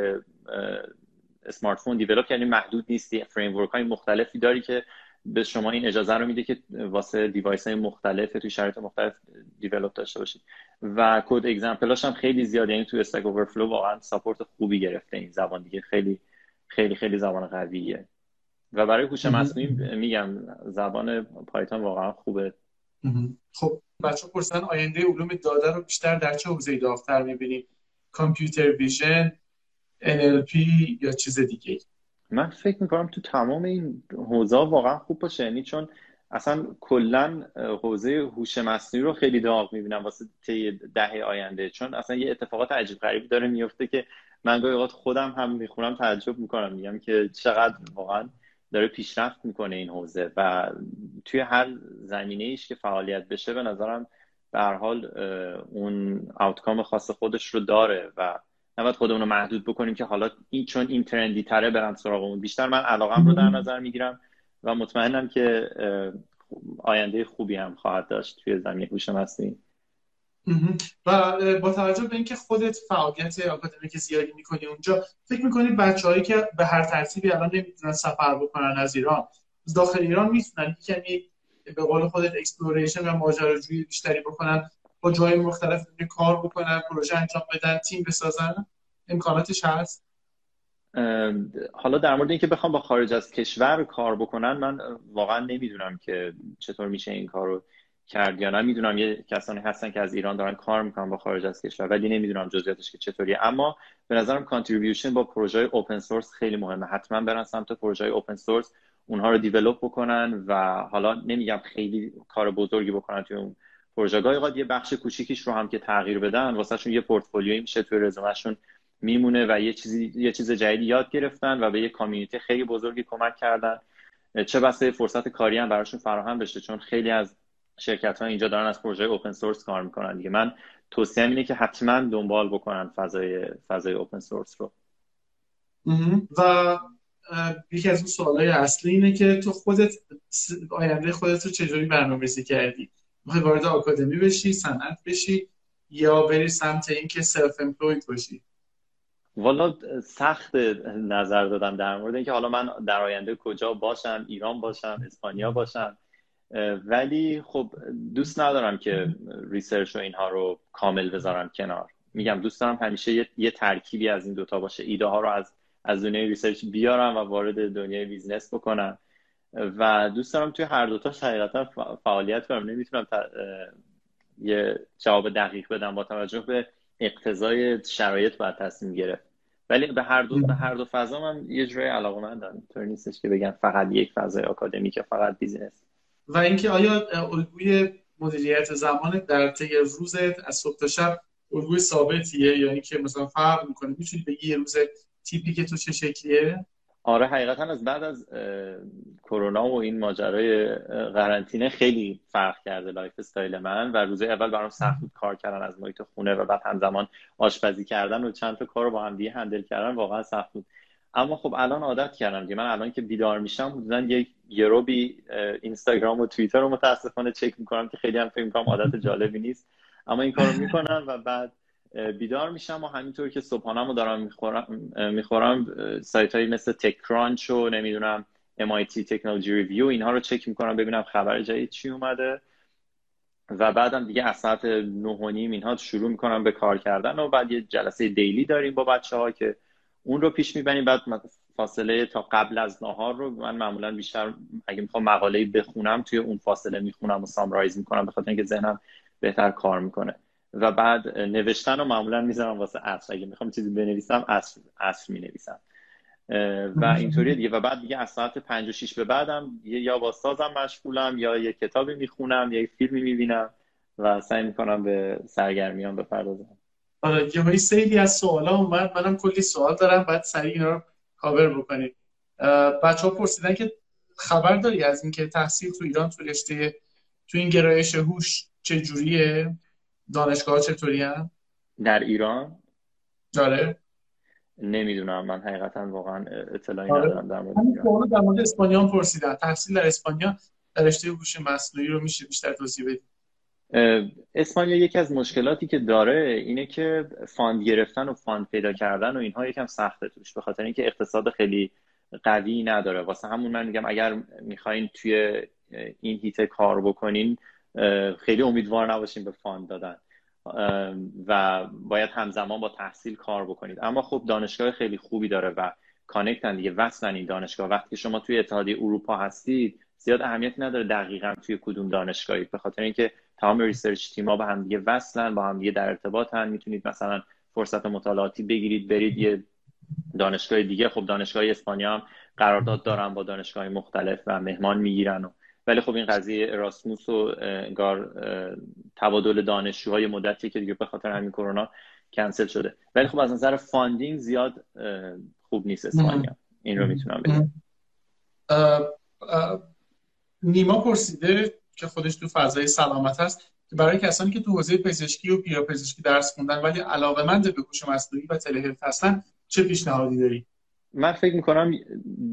smartphone develop کرد یعنی محدود نیستی framework های مختلفی داری که به شما این اجازه رو میده که واسه device های مختلف توی شرایط مختلف develop داشته باشید. و code example اش هم خیلی زیاده یعنی تو Stack Overflow واقعا support خوبی گرفته این زبان دیگه. خیلی خیلی خیلی زبان قویه. و برای هوش مصنوعی میگم زبان پایتون واقعا خوبه. خب بچه پرسن آینده علوم داده رو بیشتر در چه حوزه‌ای داغ‌تر می‌بینیم؟ کامپیوتر ویژن NLP یا چیز دیگه من فکر می‌کنم تو تمام این حوزه واقعا خوب باشه. یعنی چون اصلا کلا حوزه هوش مصنوعی رو خیلی داغ می‌بینم واسه طی دهه آینده. چون اصلا یه اتفاقات عجیب غریبی داره میفته که من گاهی خودم هم می‌خونم تعجب می‌کنم. میگم که چقدر واقعا داره پیشرفت می‌کنه این حوزه و توی هر زمینه ایش که فعالیت بشه به نظرم به هر حال اون آوتکام خاص خودش رو داره و نباید خودمون رو محدود بکنیم که حالا این چون این ترندی تره برم سراغ اون بیشتر من علاقم رو در نظر می‌گیرم و مطمئنم که آینده خوبی هم خواهد داشت توی زمینه هوش مصنوعی. و با توجه به اینکه خودت فعالیت آکادمیک زیادی می‌کنی اونجا فکر می‌کنی بچههایی که به هر ترتیبی الان نمی‌تونن سفر بکنن از ایران داخل ایران می‌تونن کمی به قول خودت exploration و ماجراجویی بیشتری بکنن با جای مختلف کار بکنن پروژه انجام بدن تیم بسازن؟ امکاناتش هست؟ حالا در مورد اینکه بخوام با خارج از کشور کار بکنن من واقعا نمی‌دونم که چطور میشه این کار رو کرد یا نه می‌دونم یه کسانی هستن که از ایران دارن کار می‌کنن با خارج از کشور ولی نمی‌دونم جزئیاتش که چطوریه. اما به نظرم contribution با پروژه open source خیلی مهمه. حتما برن سمت پروژه open source اونها رو develop بکنن و حالا نمیگم خیلی کار بزرگی بکنن توی اون پروژه. گاهی یه بخش کوچیکیش رو هم که تغییر بدن واسهشون یه پورتفولیویی میشه توی رزومهشون میمونه و یه چیزی یه چیز جدیدی یاد گرفتن و به یه community خیلی بزرگی کمک کردن. چه بسا فرصت کاری هم براشون فراهم بشه چون خیلی از شرکت ها اینجا دارن از پروژه open source کار می‌کنن دیگه. من توصیه اینه که حتما دنبال بکنن فضای فضای open source رو. و یکی از اون سوالای اصلی اینه که تو خودت آینده خودت رو چجوری برنامه‌ریزی کردی؟ می‌خوای وارد آکادمی بشی صنعت بشی یا بری سمت اینکه self employed باشی؟ والا سخته نظر دادن در مورد اینکه حالا من در آینده کجا باشم ایران باشم اسپانیا باشم. ولی خب دوست ندارم که research و اینها رو کامل بذارم کنار. میگم دوست دارم همیشه یه, یه ترکیبی از این دوتا باشه. ایده ها رو از از دنیای research بیارم و وارد دنیای business بکنم. و دوست دارم توی هر دوتا حقیقتا فعالیت کنم. نمی‌تونم یه جواب دقیق بدم با توجه به اقتضای شرایط باید تصمیم گرفت. ولی به هر دو به هر دو فضا من یه جوری علاقه مندم طور نیستش که بگم فقط یک فضای آکادمیک فقط business و اینکه آیا الگوی مدیریت زمان در طی روزت از صبح تا شب الگوی ثابتیه یا اینکه مثلا فرق می‌کنه؟ می‌تونی بگی یه روز تیپیکال تو چه شکلیه؟ آره حقیقتا از بعد از کرونا و این ماجرای قرنطینه خیلی فرق کرده lifestyle من و روزای اول برام سخت بود کار کردن از محیط خونه و بعد همزمان آشپزی کردن و چند تا کار رو با هم دیگه handle کردن واقعا سخت بود. اما خب الان عادت کردم دیگه من الان که بیدار میشم حدودا یک یه ربعی اینستاگرام و توییتر رو متاسفانه چک می‌کنم که خیلی هم فکر می‌کنم عادت جالبی نیست. اما این کارو می‌کنم و بعد بیدار میشم و همینطور که صبحانه رو دارم می‌خورم می‌خورم سایت هایی مثل TechCrunch و نمی‌دونم MIT Technology Review اینها رو چک می‌کنم ببینم خبر جدید چی اومده. و بعدم دیگه از ساعت نه و نیم اینها شروع می‌کنم به کار کردن و بعد یه جلسه دیلی داریم با بچه ها که اون رو پیش می‌بریم. بعد فاصله تا قبل از نهار رو من معمولا بیشتر اگه می‌خوام مقاله بخونم توی اون فاصله می‌خونم و سامرایز می‌کنم به خاطر اینکه ذهنم بهتر کار می‌کنه. و بعد نوشتن رو معمولا می‌ذارم واسه اصل اگه می‌خوام چیزی بنویسم اصل اصل می‌نویسم. و اینطوری دیگه. و بعد دیگه از ساعت پنج و شیش به بعدم یا با سازم مشغولم یا یه کتابی می‌خونم یا یه فیلمی می‌بینم و سعی می‌کنم به سرگرمیان بپردازم. آره یه سیلی از سوالا اومد. منم کلی سوال دارم. بعد سریع اینا رو کاور بکنیم بچه ها پرسیدن که خبر داری از اینکه تحصیل تو ایران تو رشته تو این گرایش هوش چه جوریه دانشگاه چطوری هم؟ در ایران؟ جاره نمی‌دونم من حقیقتا واقعا اطلاعی آره. ندارم در مورد در مورد اسپانیا پرسیدن. تحصیل در اسپانیا در رشته هوش مصنوعی رو میشه بیشتر توضیح بدید اسپانیا یکی از مشکلاتی که داره اینه که fund گرفتن و fund پیدا کردن و اینها یکم سخته توش به خاطر اینکه اقتصاد خیلی قوی نداره. واسه همون من میگم اگر می‌خواین توی این حیطه کار بکنین خیلی امیدوار نباشین به fund دادن. و باید همزمان با تحصیل کار بکنید. اما خب دانشگاه خیلی خوبی داره و کانکتن دیگه وصلن این دانشگاه. وقتی شما توی اتحادیه اروپا هستید زیاد اهمیتی نداره دقیقا توی کدوم دانشگاهی. به خاطر اینکه تمام research تیما با هم دیگه وصلن با هم دیگه در ارتباطن. می‌تونید مثلا فرصت مطالعاتی بگیرید برید یه دانشگاه دیگه. خب دانشگاه اسپانیا هم قرارداد دارن با دانشگاه مختلف و مهمان می‌گیرن. و ولی خب این قضیه اراسموس و انگار تبادل دانشجوهای مدتی که دیگه به خاطر همین کرونا کنسل شده. ولی خب از نظر funding زیاد خوب نیست اسپانیا. این رو می‌تونم بگم. نیما پرسیده که خودش تو فضای سلامت هست که برای کسانی که تو حوزه پزشکی و پزشکی درس خوندن ولی علاقمند به هوش مصنوعی و telehealth هستن چه پیشنهادی داری؟ من فکر می‌کنم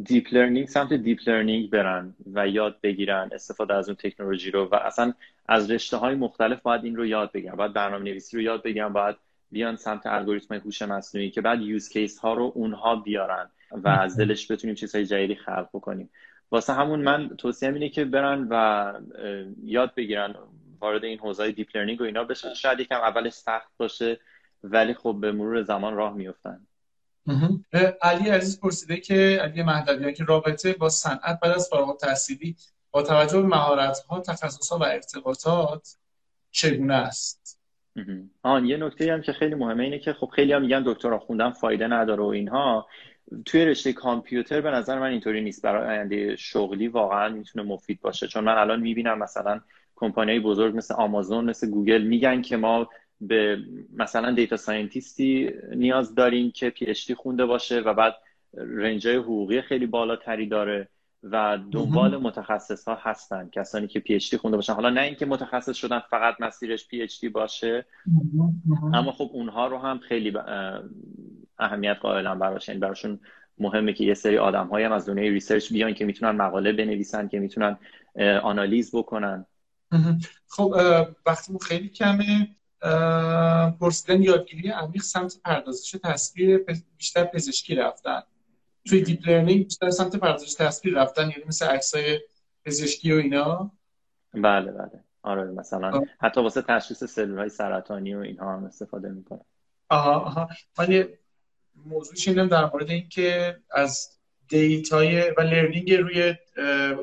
deep learning سمت deep learning برن و یاد بگیرن استفاده از اون تکنولوژی رو و اصلا از رشته های مختلف باید این رو یاد بگیرن باید برنامه نویسی رو یاد بگیرن باید بیان سمت الگوریتم هوش مصنوعی که بعد use case ها رو اونها بیارن و از دلش بتونیم چیزهای جدیدی خلق بکنیم. واسه همون من توصیه اینه که برن و یاد بگیرن وارد این حوزه deep learning و اینا بشه. شاید یکم اولش سخت باشه ولی خب به مرور زمان راه میفتن علی عزیز پرسیده که علی مهدویان که رابطه با صنعت بعد از فارغ التحصیلی با توجه به مهارت ها تخصص ها و ارتباطات چگونه است؟ آن یه نکته هم که خیلی مهمه اینه که خب خیلی هم میگن دکترا خوندن فایده نداره و اینها. توی رشته کامپیوتر به نظر من اینطوری نیست. برای آینده شغلی واقعا می‌تونه مفید باشه. چون من الان می‌بینم مثلا کمپانی بزرگ مثل آمازون مثل گوگل میگن که ما به مثلا data scientist ی نیاز داریم که PhD خونده باشه و بعد range ای حقوقی خیلی بالاتری داره. و دنبال متخصص ها هستن کسانی که PhD خونده باشن. حالا نه اینکه متخصص شدن فقط مسیرش PhD باشه اما خب اونها رو هم خیلی اهمیت قائلن براش. یعنی براشون مهمه که یه سری آدم هم از دنیای research بیان که می‌تونن مقاله بنویسن که می‌تونن آنالیز بکنن. خب وقت خیلی کمه. پرسیدن یادگیری عمیق سمت پردازش تصویر بیشتر پزشکی رفتن. توی deep learning بیشتر سمت پردازش تصویر رفتن یعنی مثل عکسای پزشکی و اینا؟ بله بله. آره مثلا حتی واسه تشخیص سلول های سرطانی و اینها هم استفاده می‌کنن. آها آها. من موضوع شنیدم در مورد اینکه از data ی و learning روی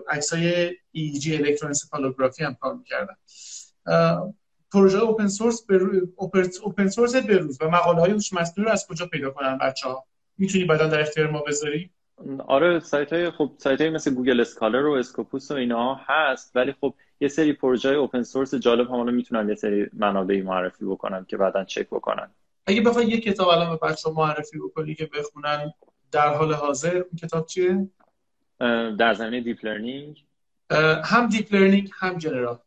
عکسای EEG الکترونسفالوگرافی هم کار می‌کردن پروژه open source open source بروز و مقاله های هوش مصنوعی رو از کجا پیدا کنن بچه ها می‌تونی بعدا در اختیار ما بذاری؟ آره سایت های خب سایت های مثل Google Scholar و Scopus و اینا هست ولی خب یه سری پروژه open source جالب هم می‌تونن یه سری منابعی معرفی بکنن که بعدا چک بکنن. اگه بخوای یه کتاب الان به بچه معرفی بکنی که بخونن در حال حاضر اون کتاب چیه؟ در زمینه deep learning هم deep learning هم general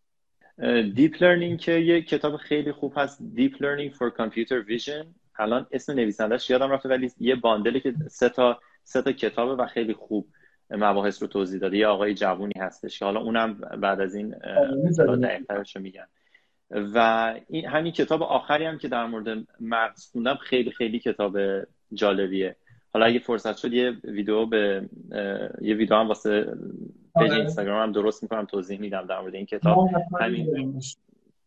deep learning که یه کتاب خیلی خوب هست Deep Learning for Computer Vision الان اسم نویسندش یادم رفته ولی یه bundle ی که سه تا سه تا کتابه و خیلی خوب مباحث رو توضیح داده. یه آقای جوونی هستش که حالا اونم بعد از این دقیقترش رو میگن و این همین کتاب آخری هم که در مورد مغز خوندم خیلی خیلی کتاب جالبیه. حالا اگه فرصت شد یه ویدیو به یه ویدیو هم واسه page آره. اینستاگرام هم درست می‌کنم توضیح میدم در مورد این کتاب. همین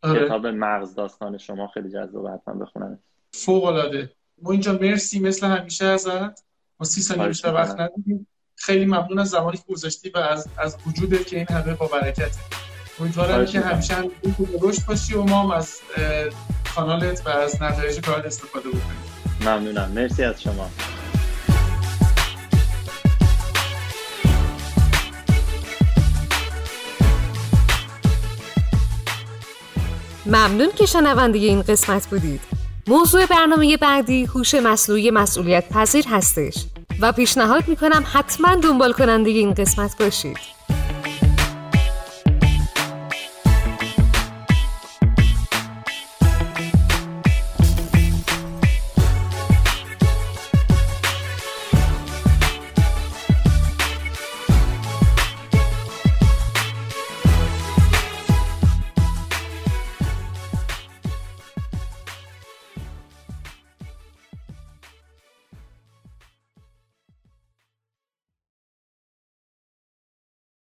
آره. کتاب مغز داستان شما خیلی جذاب حتما بخونم فوق العاده ما اینجا مرسی. مثل همیشه ازت. ما سی ثانیه بیشتر وقت نداریم خیلی ممنون از زمانی که گذاشتی و از از وجودت که این همه با برکت. امیدوارم که همیشه هم رشد باشی و ما هم از کانالت و از نتایج کارت استفاده بکنیم. ممنونم. مرسی از شما. ممنون که شنونده این قسمت بودید. موضوع برنامه بعدی هوش مصنوعی مسئولیت پذیر هستش و پیشنهاد می‌کنم حتما دنبال کننده این قسمت باشید.